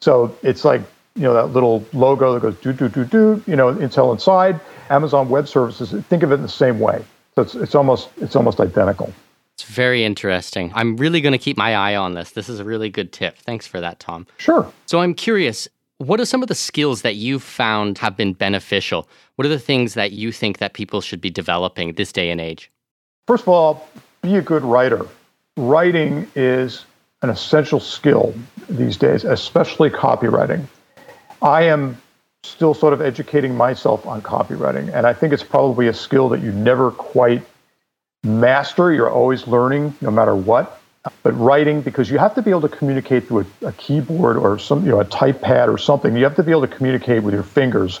So it's like, you know, that little logo that goes do, do, do, do, you know, Intel inside, Amazon Web Services, think of it in the same way. So it's, it's almost it's almost identical. It's very interesting. I'm really going to keep my eye on this. This is a really good tip. Thanks for that, Tom. Sure. So I'm curious, what are some of the skills that you've found have been beneficial? What are the things that you think that people should be developing this day and age? First of all, be a good writer. Writing is an essential skill these days, especially copywriting. I am still sort of educating myself on copywriting, and I think it's probably a skill that you never quite master. You're always learning, no matter what. but writing because you have to be able to communicate through a, a keyboard or some you know a type pad or something. You have to be able to communicate with your fingers.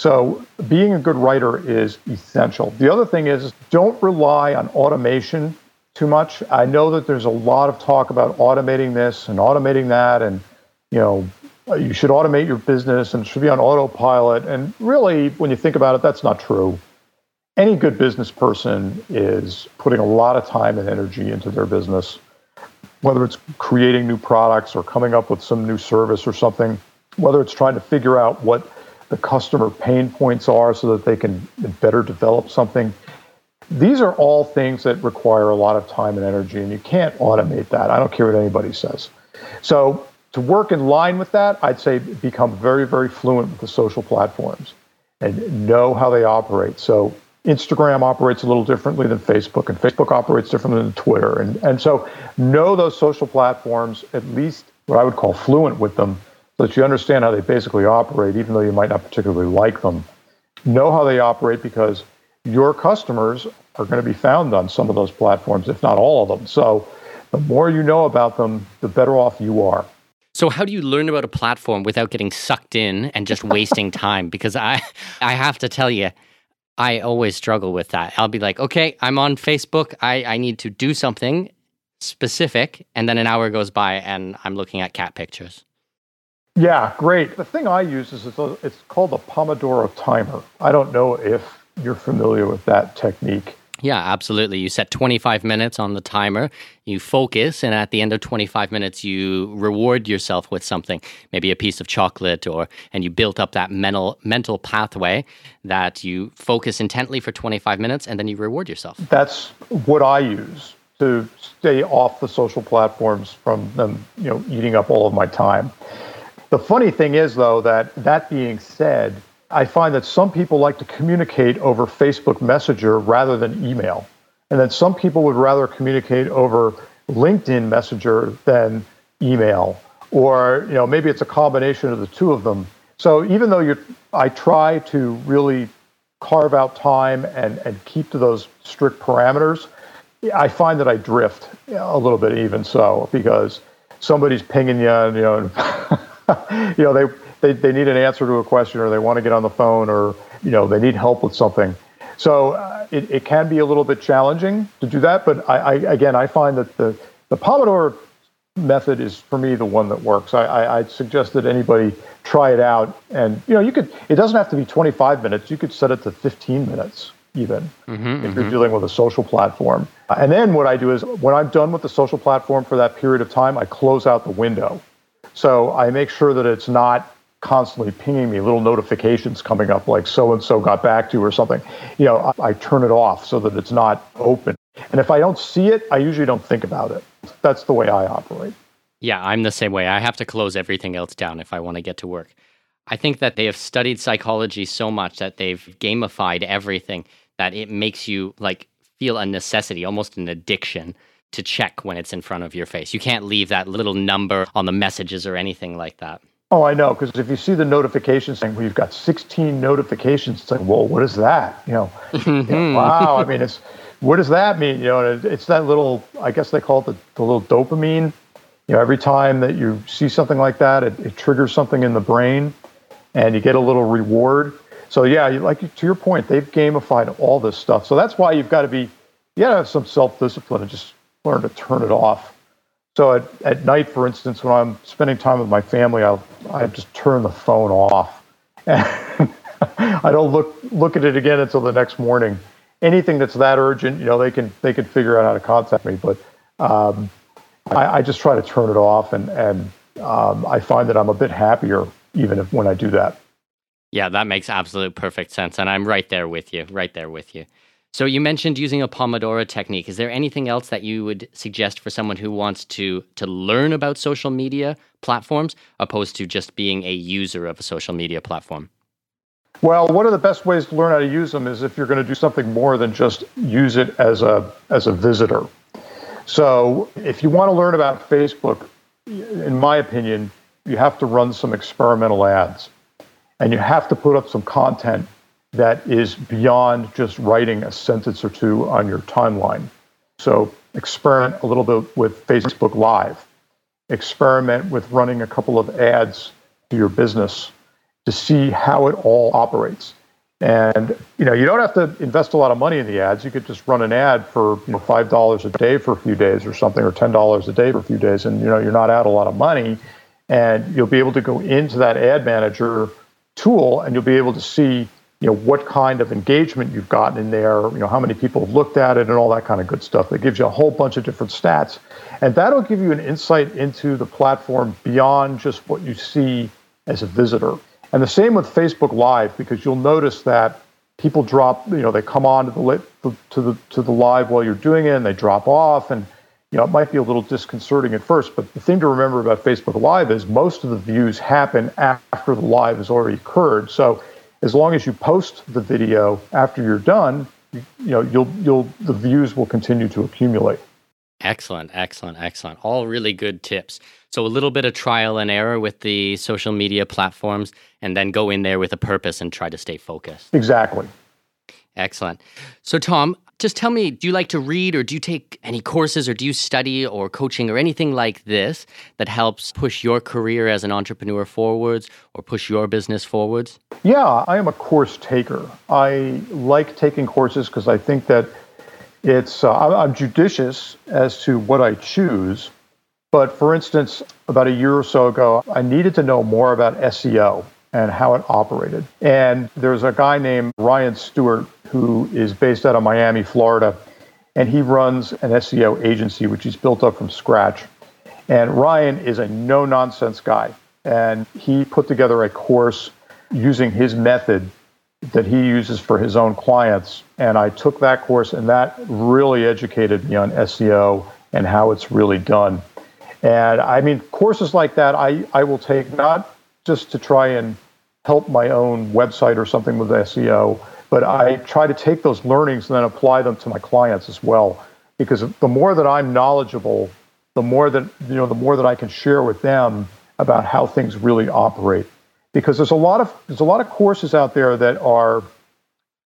So being a good writer is essential. The other thing is don't rely on automation too much. I know that there's a lot of talk about automating this and automating that, and you know you should automate your business and it should be on autopilot. And really, when you think about it, that's not true. Any good business person is putting a lot of time and energy into their business whether it's creating new products or coming up with some new service or something, whether it's trying to figure out what the customer pain points are so that they can better develop something. These are all things that require a lot of time and energy, and you can't automate that. I don't care what anybody says. So, to work in line with that, I'd say become very, very fluent with the social platforms and know how they operate. So, Instagram operates a little differently than Facebook, and Facebook operates differently than Twitter. And, and so know those social platforms, at least what I would call fluent with them, so that you understand how they basically operate, even though you might not particularly like them. Know how they operate because your customers are going to be found on some of those platforms, if not all of them. So the more you know about them, the better off you are. So how do you learn about a platform without getting sucked in and just wasting (laughs) time? Because I I have to tell you, I always struggle with that. I'll be like, okay, I'm on Facebook. I, I need to do something specific. And then an hour goes by and I'm looking at cat pictures. Yeah, great. The thing I use is it's, called the Pomodoro timer. I don't know if you're familiar with that technique. Yeah, absolutely. You set 25 minutes on the timer, you focus, and at the end of 25 minutes, you reward yourself with something, maybe a piece of chocolate, or and you built up that mental mental pathway that you focus intently for 25 minutes, and then you reward yourself. That's what I use to stay off the social platforms from them, you know, eating up all of my time. The funny thing is, though, that that being said, I find that some people like to communicate over Facebook Messenger rather than email. And then some people would rather communicate over LinkedIn Messenger than email. Or, you know, maybe it's a combination of the two of them. So even though you I try to really carve out time and, and keep to those strict parameters, I find that I drift a little bit even so because somebody's pinging you you know, (laughs) (laughs) you know, they they, they need an answer to a question or they want to get on the phone or you know they need help with something. So uh, it, it can be a little bit challenging to do that but I, I, again i find that the, the pomodoro method is for me the one that works. I, I, I suggest that anybody try it out and you know you could it doesn't have to be 25 minutes. You could set it to 15 minutes even mm-hmm, if you're mm-hmm. dealing with a social platform. And then what i do is when i'm done with the social platform for that period of time i close out the window so i make sure that it's not constantly pinging me little notifications coming up like so and so got back to you or something. You know I, I, turn it off so that it's not open. And if i don't see it i usually don't think about it. That's the way i operate. Yeah i'm the same way. I have to close everything else down if i want to get to work. I think that they have studied psychology so much that they've gamified everything that it makes you like feel a necessity almost an addiction to check when it's in front of your face you can't leave that little number on the messages or anything like that Oh, I know, because if you see the notification saying, well, you've got 16 notifications, it's like, whoa, what is that? You know, (laughs) you know wow. I mean, it's, what does that mean? You know, it's that little, I guess they call it the, the little dopamine. You know, every time that you see something like that, it, it triggers something in the brain and you get a little reward. So, yeah, like to your point, they've gamified all this stuff. So that's why you've got to be, you got to have some self discipline and just learn to turn it off so at, at night, for instance, when I'm spending time with my family, I'll I just turn the phone off. And (laughs) I don't look look at it again until the next morning. Anything that's that urgent, you know, they can they can figure out how to contact me. But um, I, I, just try to turn it off, and and um, I find that I'm a bit happier even if when I do that. Yeah, that makes absolute perfect sense, and I'm right there with you. Right there with you. So you mentioned using a Pomodoro technique. Is there anything else that you would suggest for someone who wants to to learn about social media platforms opposed to just being a user of a social media platform? Well, one of the best ways to learn how to use them is if you're going to do something more than just use it as a as a visitor. So, if you want to learn about Facebook, in my opinion, you have to run some experimental ads and you have to put up some content that is beyond just writing a sentence or two on your timeline. So experiment a little bit with Facebook Live. Experiment with running a couple of ads to your business to see how it all operates. And you know, you don't have to invest a lot of money in the ads. You could just run an ad for you know five dollars a day for a few days or something, or ten dollars a day for a few days, and you know you're not out a lot of money, and you'll be able to go into that ad manager tool, and you'll be able to see you know what kind of engagement you've gotten in there, you know how many people have looked at it, and all that kind of good stuff. It gives you a whole bunch of different stats, and that'll give you an insight into the platform beyond just what you see as a visitor. And the same with Facebook Live, because you'll notice that people drop, you know, they come on to the to the to the live while you're doing it, and they drop off, and you know, it might be a little disconcerting at first. But the thing to remember about Facebook Live is most of the views happen after the live has already occurred. So as long as you post the video after you're done, you, you know, you'll you'll the views will continue to accumulate. Excellent, excellent, excellent. All really good tips. So a little bit of trial and error with the social media platforms and then go in there with a purpose and try to stay focused. Exactly. Excellent. So Tom, just tell me, do you like to read or do you take any courses or do you study or coaching or anything like this that helps push your career as an entrepreneur forwards or push your business forwards? Yeah, I am a course taker. I like taking courses because I think that it's uh, I'm judicious as to what I choose. But for instance, about a year or so ago, I needed to know more about SEO and how it operated. And there's a guy named Ryan Stewart who is based out of Miami, Florida, and he runs an SEO agency which he's built up from scratch. And Ryan is a no nonsense guy. And he put together a course using his method that he uses for his own clients. And I took that course, and that really educated me on SEO and how it's really done. And I mean, courses like that, I, I will take not just to try and help my own website or something with SEO, but I try to take those learnings and then apply them to my clients as well. Because the more that I'm knowledgeable, the more that you know, the more that I can share with them about how things really operate because there's a lot of there's a lot of courses out there that are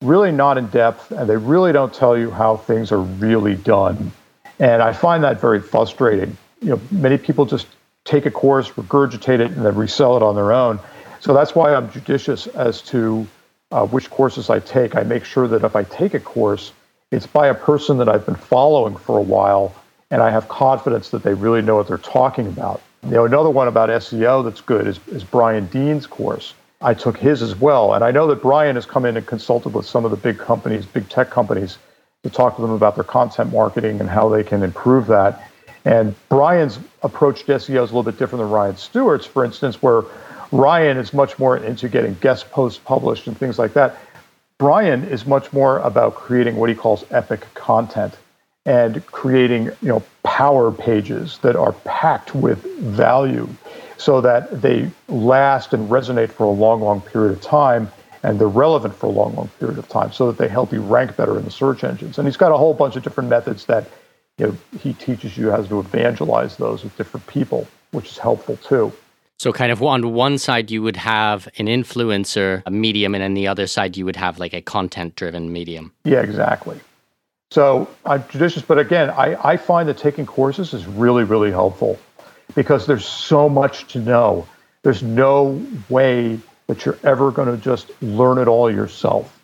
really not in depth and they really don't tell you how things are really done. And I find that very frustrating. You know, many people just take a course, regurgitate it, and then resell it on their own. So that's why I'm judicious as to uh, which courses I take. I make sure that if I take a course, it's by a person that I've been following for a while, and I have confidence that they really know what they're talking about. You know, another one about SEO that's good is, is Brian Dean's course. I took his as well. And I know that Brian has come in and consulted with some of the big companies, big tech companies, to talk to them about their content marketing and how they can improve that. And Brian's approach to SEO is a little bit different than Ryan Stewart's, for instance, where Ryan is much more into getting guest posts published and things like that. Brian is much more about creating what he calls epic content and creating you know power pages that are packed with value so that they last and resonate for a long long period of time and they're relevant for a long long period of time so that they help you rank better in the search engines and he's got a whole bunch of different methods that you know, he teaches you how to evangelize those with different people which is helpful too so, kind of on one side, you would have an influencer a medium, and on the other side, you would have like a content driven medium. Yeah, exactly. So I'm judicious, but again, I, I find that taking courses is really, really helpful because there's so much to know. There's no way that you're ever going to just learn it all yourself.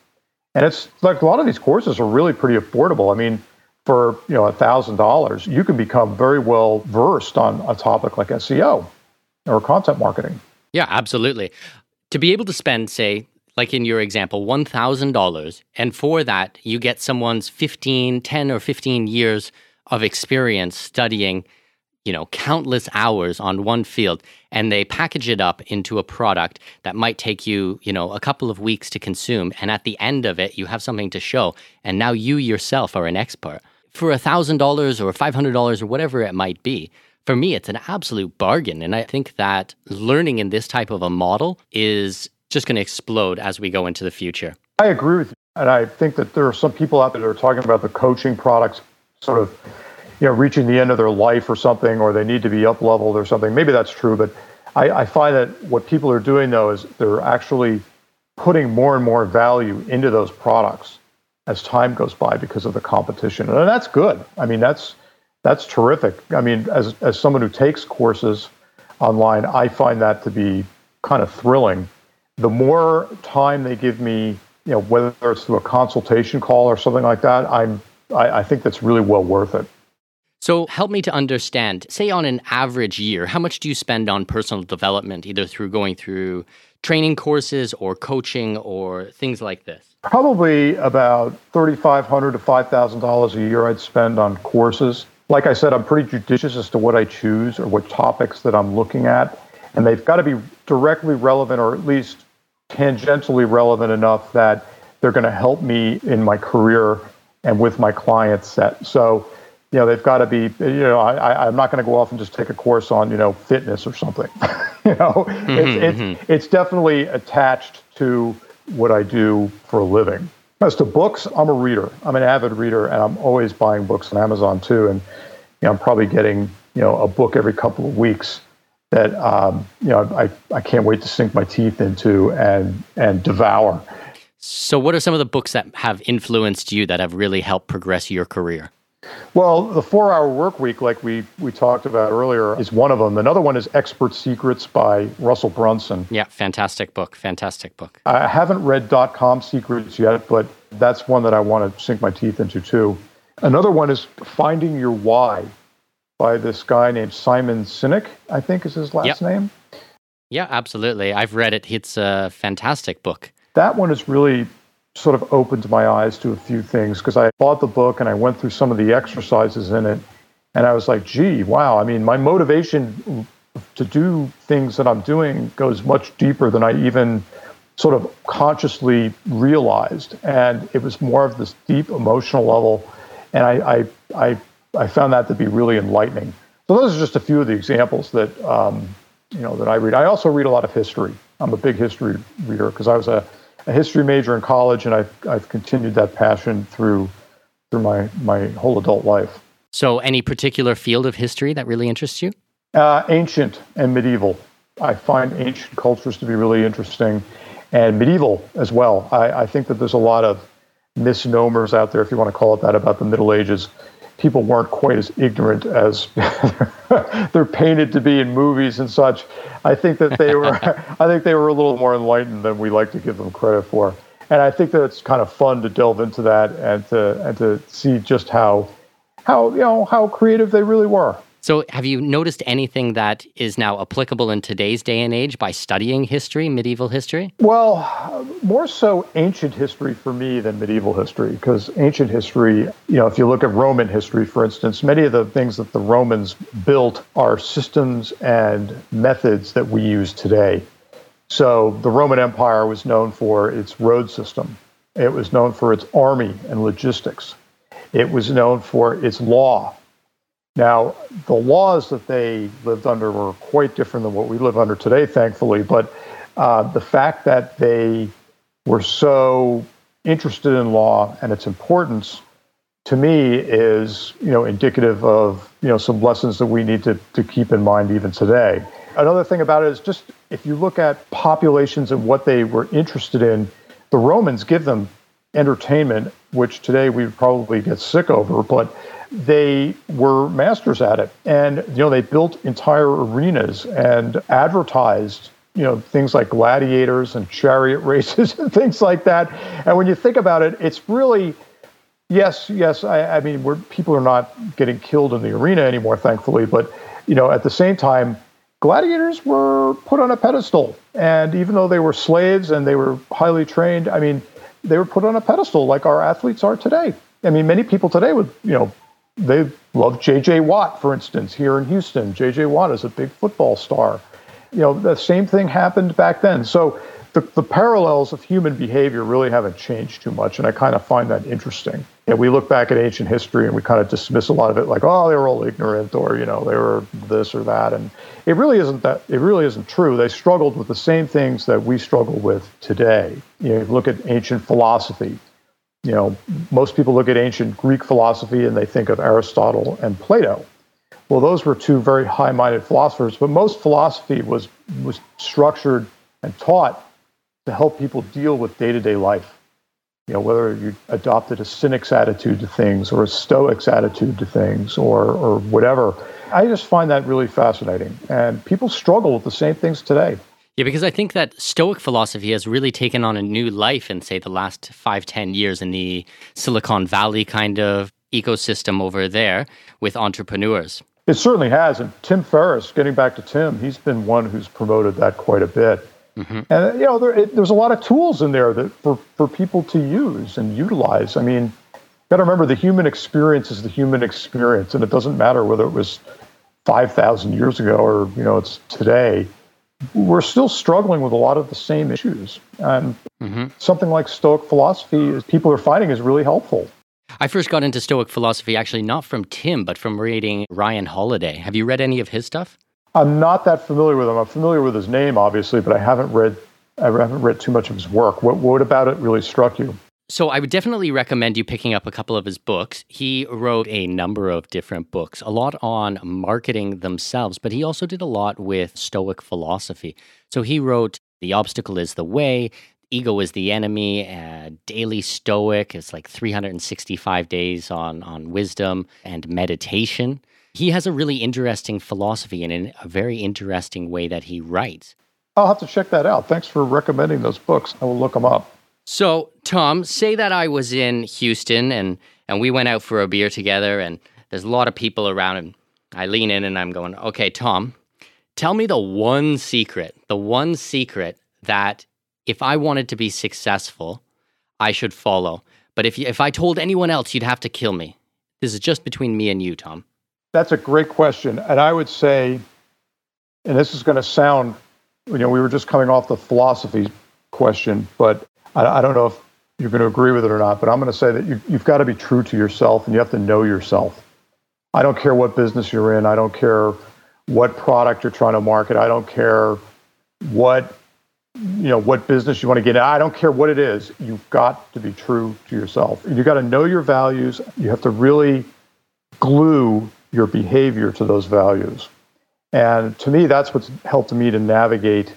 And it's like a lot of these courses are really pretty affordable. I mean, for you know a thousand dollars, you can become very well versed on a topic like SEO or content marketing. Yeah, absolutely. To be able to spend, say, like in your example, $1,000. And for that, you get someone's 15, 10 or 15 years of experience studying, you know, countless hours on one field. And they package it up into a product that might take you, you know, a couple of weeks to consume. And at the end of it, you have something to show. And now you yourself are an expert. For $1,000 or $500 or whatever it might be, for me, it's an absolute bargain. And I think that learning in this type of a model is just going to explode as we go into the future. I agree with you. And I think that there are some people out there that are talking about the coaching products sort of you know reaching the end of their life or something, or they need to be up leveled or something. Maybe that's true, but I, I find that what people are doing though is they're actually putting more and more value into those products. as time goes by because of the competition. And that's good. I mean, that's that's terrific. I mean, as as someone who takes courses online, I find that to be kind of thrilling. The more time they give me, you know, whether it's through a consultation call or something like that, I'm I, I think that's really well worth it. So help me to understand, say on an average year, how much do you spend on personal development, either through going through training courses or coaching or things like this? Probably about 3,500 to $5,000 a year I'd spend on courses. Like I said, I'm pretty judicious as to what I choose or what topics that I'm looking at. And they've got to be directly relevant or at least tangentially relevant enough that they're going to help me in my career and with my client set. So you know, they've got to be, you know, I, I'm not going to go off and just take a course on, you know, fitness or something. (laughs) you know, mm-hmm, it's, it's, mm-hmm. it's definitely attached to what I do for a living. As to books, I'm a reader. I'm an avid reader, and I'm always buying books on Amazon too. And you know, I'm probably getting you know a book every couple of weeks that um, you know I, I can't wait to sink my teeth into and and devour. So, what are some of the books that have influenced you that have really helped progress your career? Well, the four hour work week, like we, we talked about earlier, is one of them. Another one is Expert Secrets by Russell Brunson. Yeah, fantastic book. Fantastic book. I haven't read dot com secrets yet, but that's one that I want to sink my teeth into too. Another one is Finding Your Why by this guy named Simon Sinek, I think is his last yep. name. Yeah, absolutely. I've read it. It's a fantastic book. That one is really sort of opened my eyes to a few things because I bought the book and I went through some of the exercises in it. And I was like, gee, wow. I mean, my motivation to do things that I'm doing goes much deeper than I even sort of consciously realized. And it was more of this deep emotional level. And I, I, I, I found that to be really enlightening. So those are just a few of the examples that, um, you know, that I read. I also read a lot of history. I'm a big history reader because I was a a history major in college, and I've I've continued that passion through through my my whole adult life. So, any particular field of history that really interests you? Uh, ancient and medieval. I find ancient cultures to be really interesting, and medieval as well. I, I think that there's a lot of misnomers out there, if you want to call it that, about the Middle Ages people weren't quite as ignorant as (laughs) they're painted to be in movies and such. I think that they were (laughs) (laughs) I think they were a little more enlightened than we like to give them credit for. And I think that it's kind of fun to delve into that and to and to see just how how you know how creative they really were. So, have you noticed anything that is now applicable in today's day and age by studying history, medieval history? Well, more so ancient history for me than medieval history, because ancient history, you know, if you look at Roman history, for instance, many of the things that the Romans built are systems and methods that we use today. So, the Roman Empire was known for its road system, it was known for its army and logistics, it was known for its law now, the laws that they lived under were quite different than what we live under today, thankfully. But uh, the fact that they were so interested in law and its importance to me is you know indicative of you know some lessons that we need to, to keep in mind even today another thing about it is just if you look at populations and what they were interested in the romans give them entertainment which today we would probably get sick over but they were masters at it. And, you know, they built entire arenas and advertised, you know, things like gladiators and chariot (laughs) races and things like that. And when you think about it, it's really, yes, yes, I, I mean, we're, people are not getting killed in the arena anymore, thankfully. But, you know, at the same time, gladiators were put on a pedestal. And even though they were slaves and they were highly trained, I mean, they were put on a pedestal like our athletes are today. I mean, many people today would, you know, they love J.J. Watt, for instance, here in Houston. J.J. Watt is a big football star. You know, the same thing happened back then. So the, the parallels of human behavior really haven't changed too much, and I kind of find that interesting. You know, we look back at ancient history and we kind of dismiss a lot of it like, oh, they were all ignorant, or you know, they were this or that, and it really isn't that. It really isn't true. They struggled with the same things that we struggle with today. You know, look at ancient philosophy you know, most people look at ancient Greek philosophy and they think of Aristotle and Plato. Well, those were two very high-minded philosophers, but most philosophy was was structured and taught to help people deal with day-to-day life. you know, whether you adopted a cynic's attitude to things or a stoic's attitude to things or, or whatever. I just find that really fascinating. And people struggle with the same things today. Yeah, because I think that Stoic philosophy has really taken on a new life in, say, the last five, ten years in the Silicon Valley kind of ecosystem over there with entrepreneurs. It certainly has. And Tim Ferriss, getting back to Tim, he's been one who's promoted that quite a bit. Mm-hmm. And you know, there, it, there's a lot of tools in there that for, for people to use and utilize. I mean, got to remember the human experience is the human experience, and it doesn't matter whether it was five thousand years ago or you know it's today. We're still struggling with a lot of the same issues, and mm-hmm. something like Stoic philosophy, is people are finding, is really helpful. I first got into Stoic philosophy actually not from Tim, but from reading Ryan Holiday. Have you read any of his stuff? I'm not that familiar with him. I'm familiar with his name, obviously, but I haven't read I haven't read too much of his work. What what about it really struck you? So I would definitely recommend you picking up a couple of his books. He wrote a number of different books, a lot on marketing themselves, but he also did a lot with Stoic philosophy. So he wrote The Obstacle is the Way, Ego is the Enemy, uh, Daily Stoic. It's like 365 days on, on wisdom and meditation he has a really interesting philosophy and in a very interesting way that he writes. I'll have to check that out. Thanks for recommending those books. I will look them up. So, Tom, say that I was in Houston and and we went out for a beer together and there's a lot of people around and I lean in and I'm going, "Okay, Tom, tell me the one secret, the one secret that if I wanted to be successful, I should follow. But if you, if I told anyone else, you'd have to kill me. This is just between me and you, Tom." That's a great question. And I would say, and this is going to sound, you know, we were just coming off the philosophy question, but I, I don't know if you're going to agree with it or not, but I'm going to say that you, you've got to be true to yourself and you have to know yourself. I don't care what business you're in. I don't care what product you're trying to market. I don't care what you know what business you want to get in. I don't care what it is. You've got to be true to yourself. You've got to know your values. You have to really glue your behavior to those values. And to me, that's what's helped me to navigate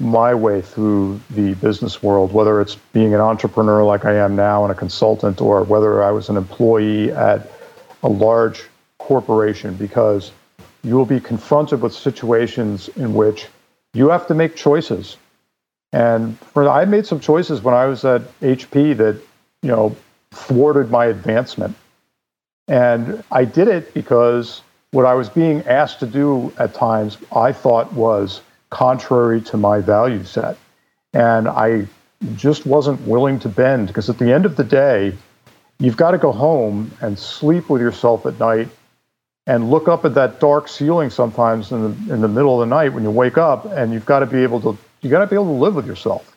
my way through the business world, whether it's being an entrepreneur like I am now and a consultant, or whether I was an employee at a large corporation, because you will be confronted with situations in which you have to make choices. And for, I made some choices when I was at HP that, you know, thwarted my advancement. And I did it because what I was being asked to do at times I thought was contrary to my value set. And I just wasn't willing to bend because at the end of the day, you've got to go home and sleep with yourself at night and look up at that dark ceiling sometimes in the, in the middle of the night when you wake up and you've got to be able to you got to be able to live with yourself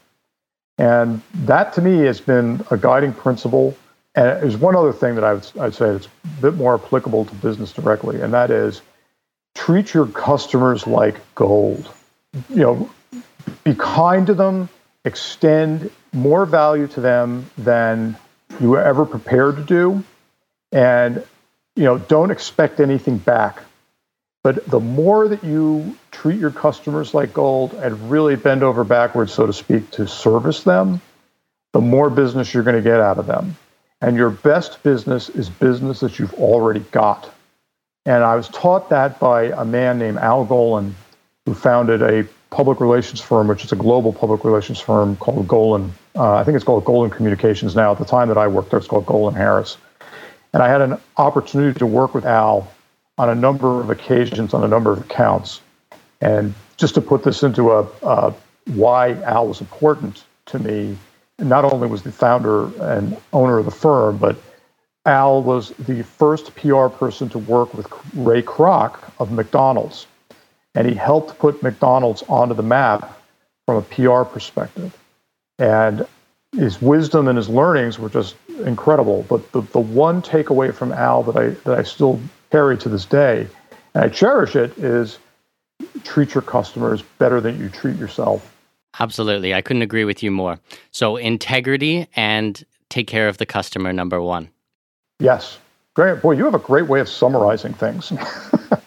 and that to me has been a guiding principle and there's one other thing that I would I'd say that's a bit more applicable to business directly, and that is treat your customers like gold. You know, be kind to them, extend more value to them than you were ever prepared to do, and you know, don't expect anything back. But the more that you treat your customers like gold and really bend over backwards, so to speak, to service them, the more business you're going to get out of them. And your best business is business that you've already got. And I was taught that by a man named Al Golin, who founded a public relations firm, which is a global public relations firm called Golin. Uh, I think it's called Golin Communications now. At the time that I worked there, it's called Golin Harris. And I had an opportunity to work with Al on a number of occasions, on a number of accounts. And just to put this into a, uh, why Al was important to me not only was the founder and owner of the firm, but Al was the first PR person to work with Ray Kroc of McDonald's. And he helped put McDonald's onto the map from a PR perspective. And his wisdom and his learnings were just incredible. But the, the one takeaway from Al that I, that I still carry to this day, and I cherish it, is treat your customers better than you treat yourself. Absolutely. I couldn't agree with you more. So, integrity and take care of the customer, number one. Yes. Great. Boy, you have a great way of summarizing things. (laughs)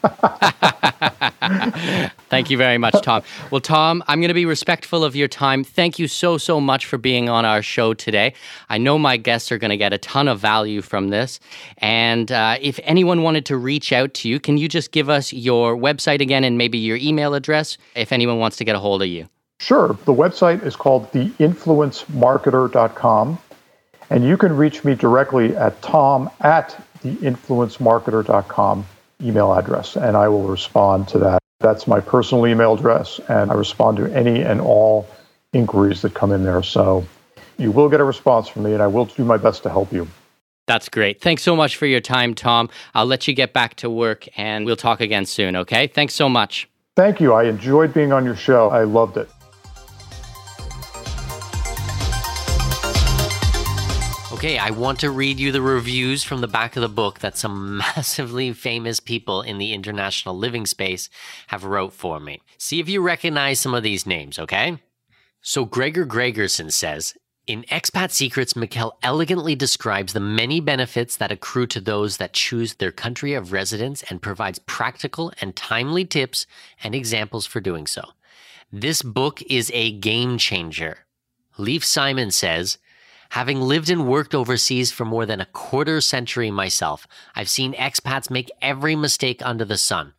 (laughs) (laughs) Thank you very much, Tom. Well, Tom, I'm going to be respectful of your time. Thank you so, so much for being on our show today. I know my guests are going to get a ton of value from this. And uh, if anyone wanted to reach out to you, can you just give us your website again and maybe your email address if anyone wants to get a hold of you? Sure. The website is called theinfluencemarketer.com. And you can reach me directly at tom at theinfluencemarketer.com email address, and I will respond to that. That's my personal email address, and I respond to any and all inquiries that come in there. So you will get a response from me, and I will do my best to help you. That's great. Thanks so much for your time, Tom. I'll let you get back to work, and we'll talk again soon, okay? Thanks so much. Thank you. I enjoyed being on your show. I loved it. Okay, I want to read you the reviews from the back of the book that some (laughs) massively famous people in the international living space have wrote for me. See if you recognize some of these names, okay? So Gregor Gregersen says, in Expat Secrets, Mikkel elegantly describes the many benefits that accrue to those that choose their country of residence and provides practical and timely tips and examples for doing so. This book is a game changer. Leif Simon says, Having lived and worked overseas for more than a quarter century myself, I've seen expats make every mistake under the sun.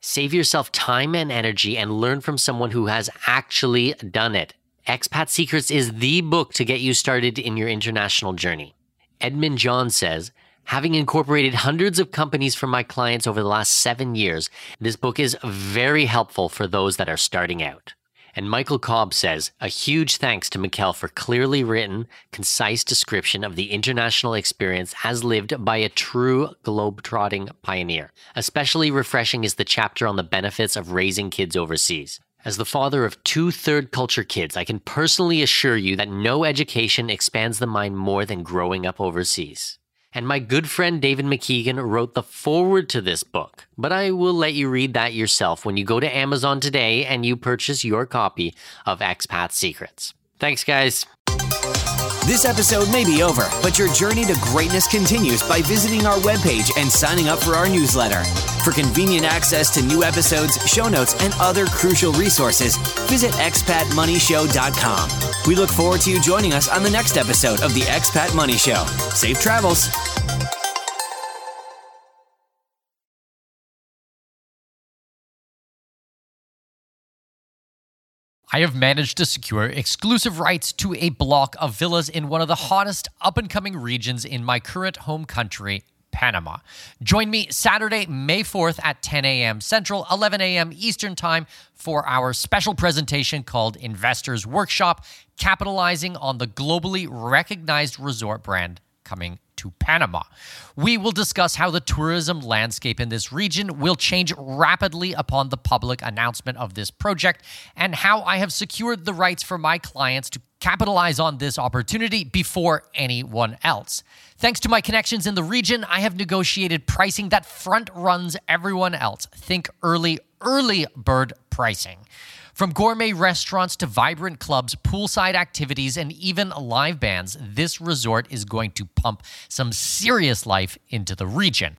Save yourself time and energy and learn from someone who has actually done it. Expat Secrets is the book to get you started in your international journey. Edmund John says, Having incorporated hundreds of companies for my clients over the last seven years, this book is very helpful for those that are starting out. And Michael Cobb says, a huge thanks to Mikkel for clearly written, concise description of the international experience as lived by a true globe-trotting pioneer. Especially refreshing is the chapter on the benefits of raising kids overseas. As the father of two third culture kids, I can personally assure you that no education expands the mind more than growing up overseas. And my good friend David McKeegan wrote the foreword to this book. But I will let you read that yourself when you go to Amazon today and you purchase your copy of Expat Secrets. Thanks, guys. This episode may be over, but your journey to greatness continues by visiting our webpage and signing up for our newsletter. For convenient access to new episodes, show notes, and other crucial resources, visit expatmoneyshow.com. We look forward to you joining us on the next episode of the Expat Money Show. Safe travels. I have managed to secure exclusive rights to a block of villas in one of the hottest up and coming regions in my current home country, Panama. Join me Saturday, May 4th at 10 a.m. Central, 11 a.m. Eastern Time for our special presentation called Investors Workshop, capitalizing on the globally recognized resort brand coming to Panama. We will discuss how the tourism landscape in this region will change rapidly upon the public announcement of this project and how I have secured the rights for my clients to capitalize on this opportunity before anyone else. Thanks to my connections in the region, I have negotiated pricing that front runs everyone else. Think early, early bird pricing. From gourmet restaurants to vibrant clubs, poolside activities, and even live bands, this resort is going to pump some serious life into the region.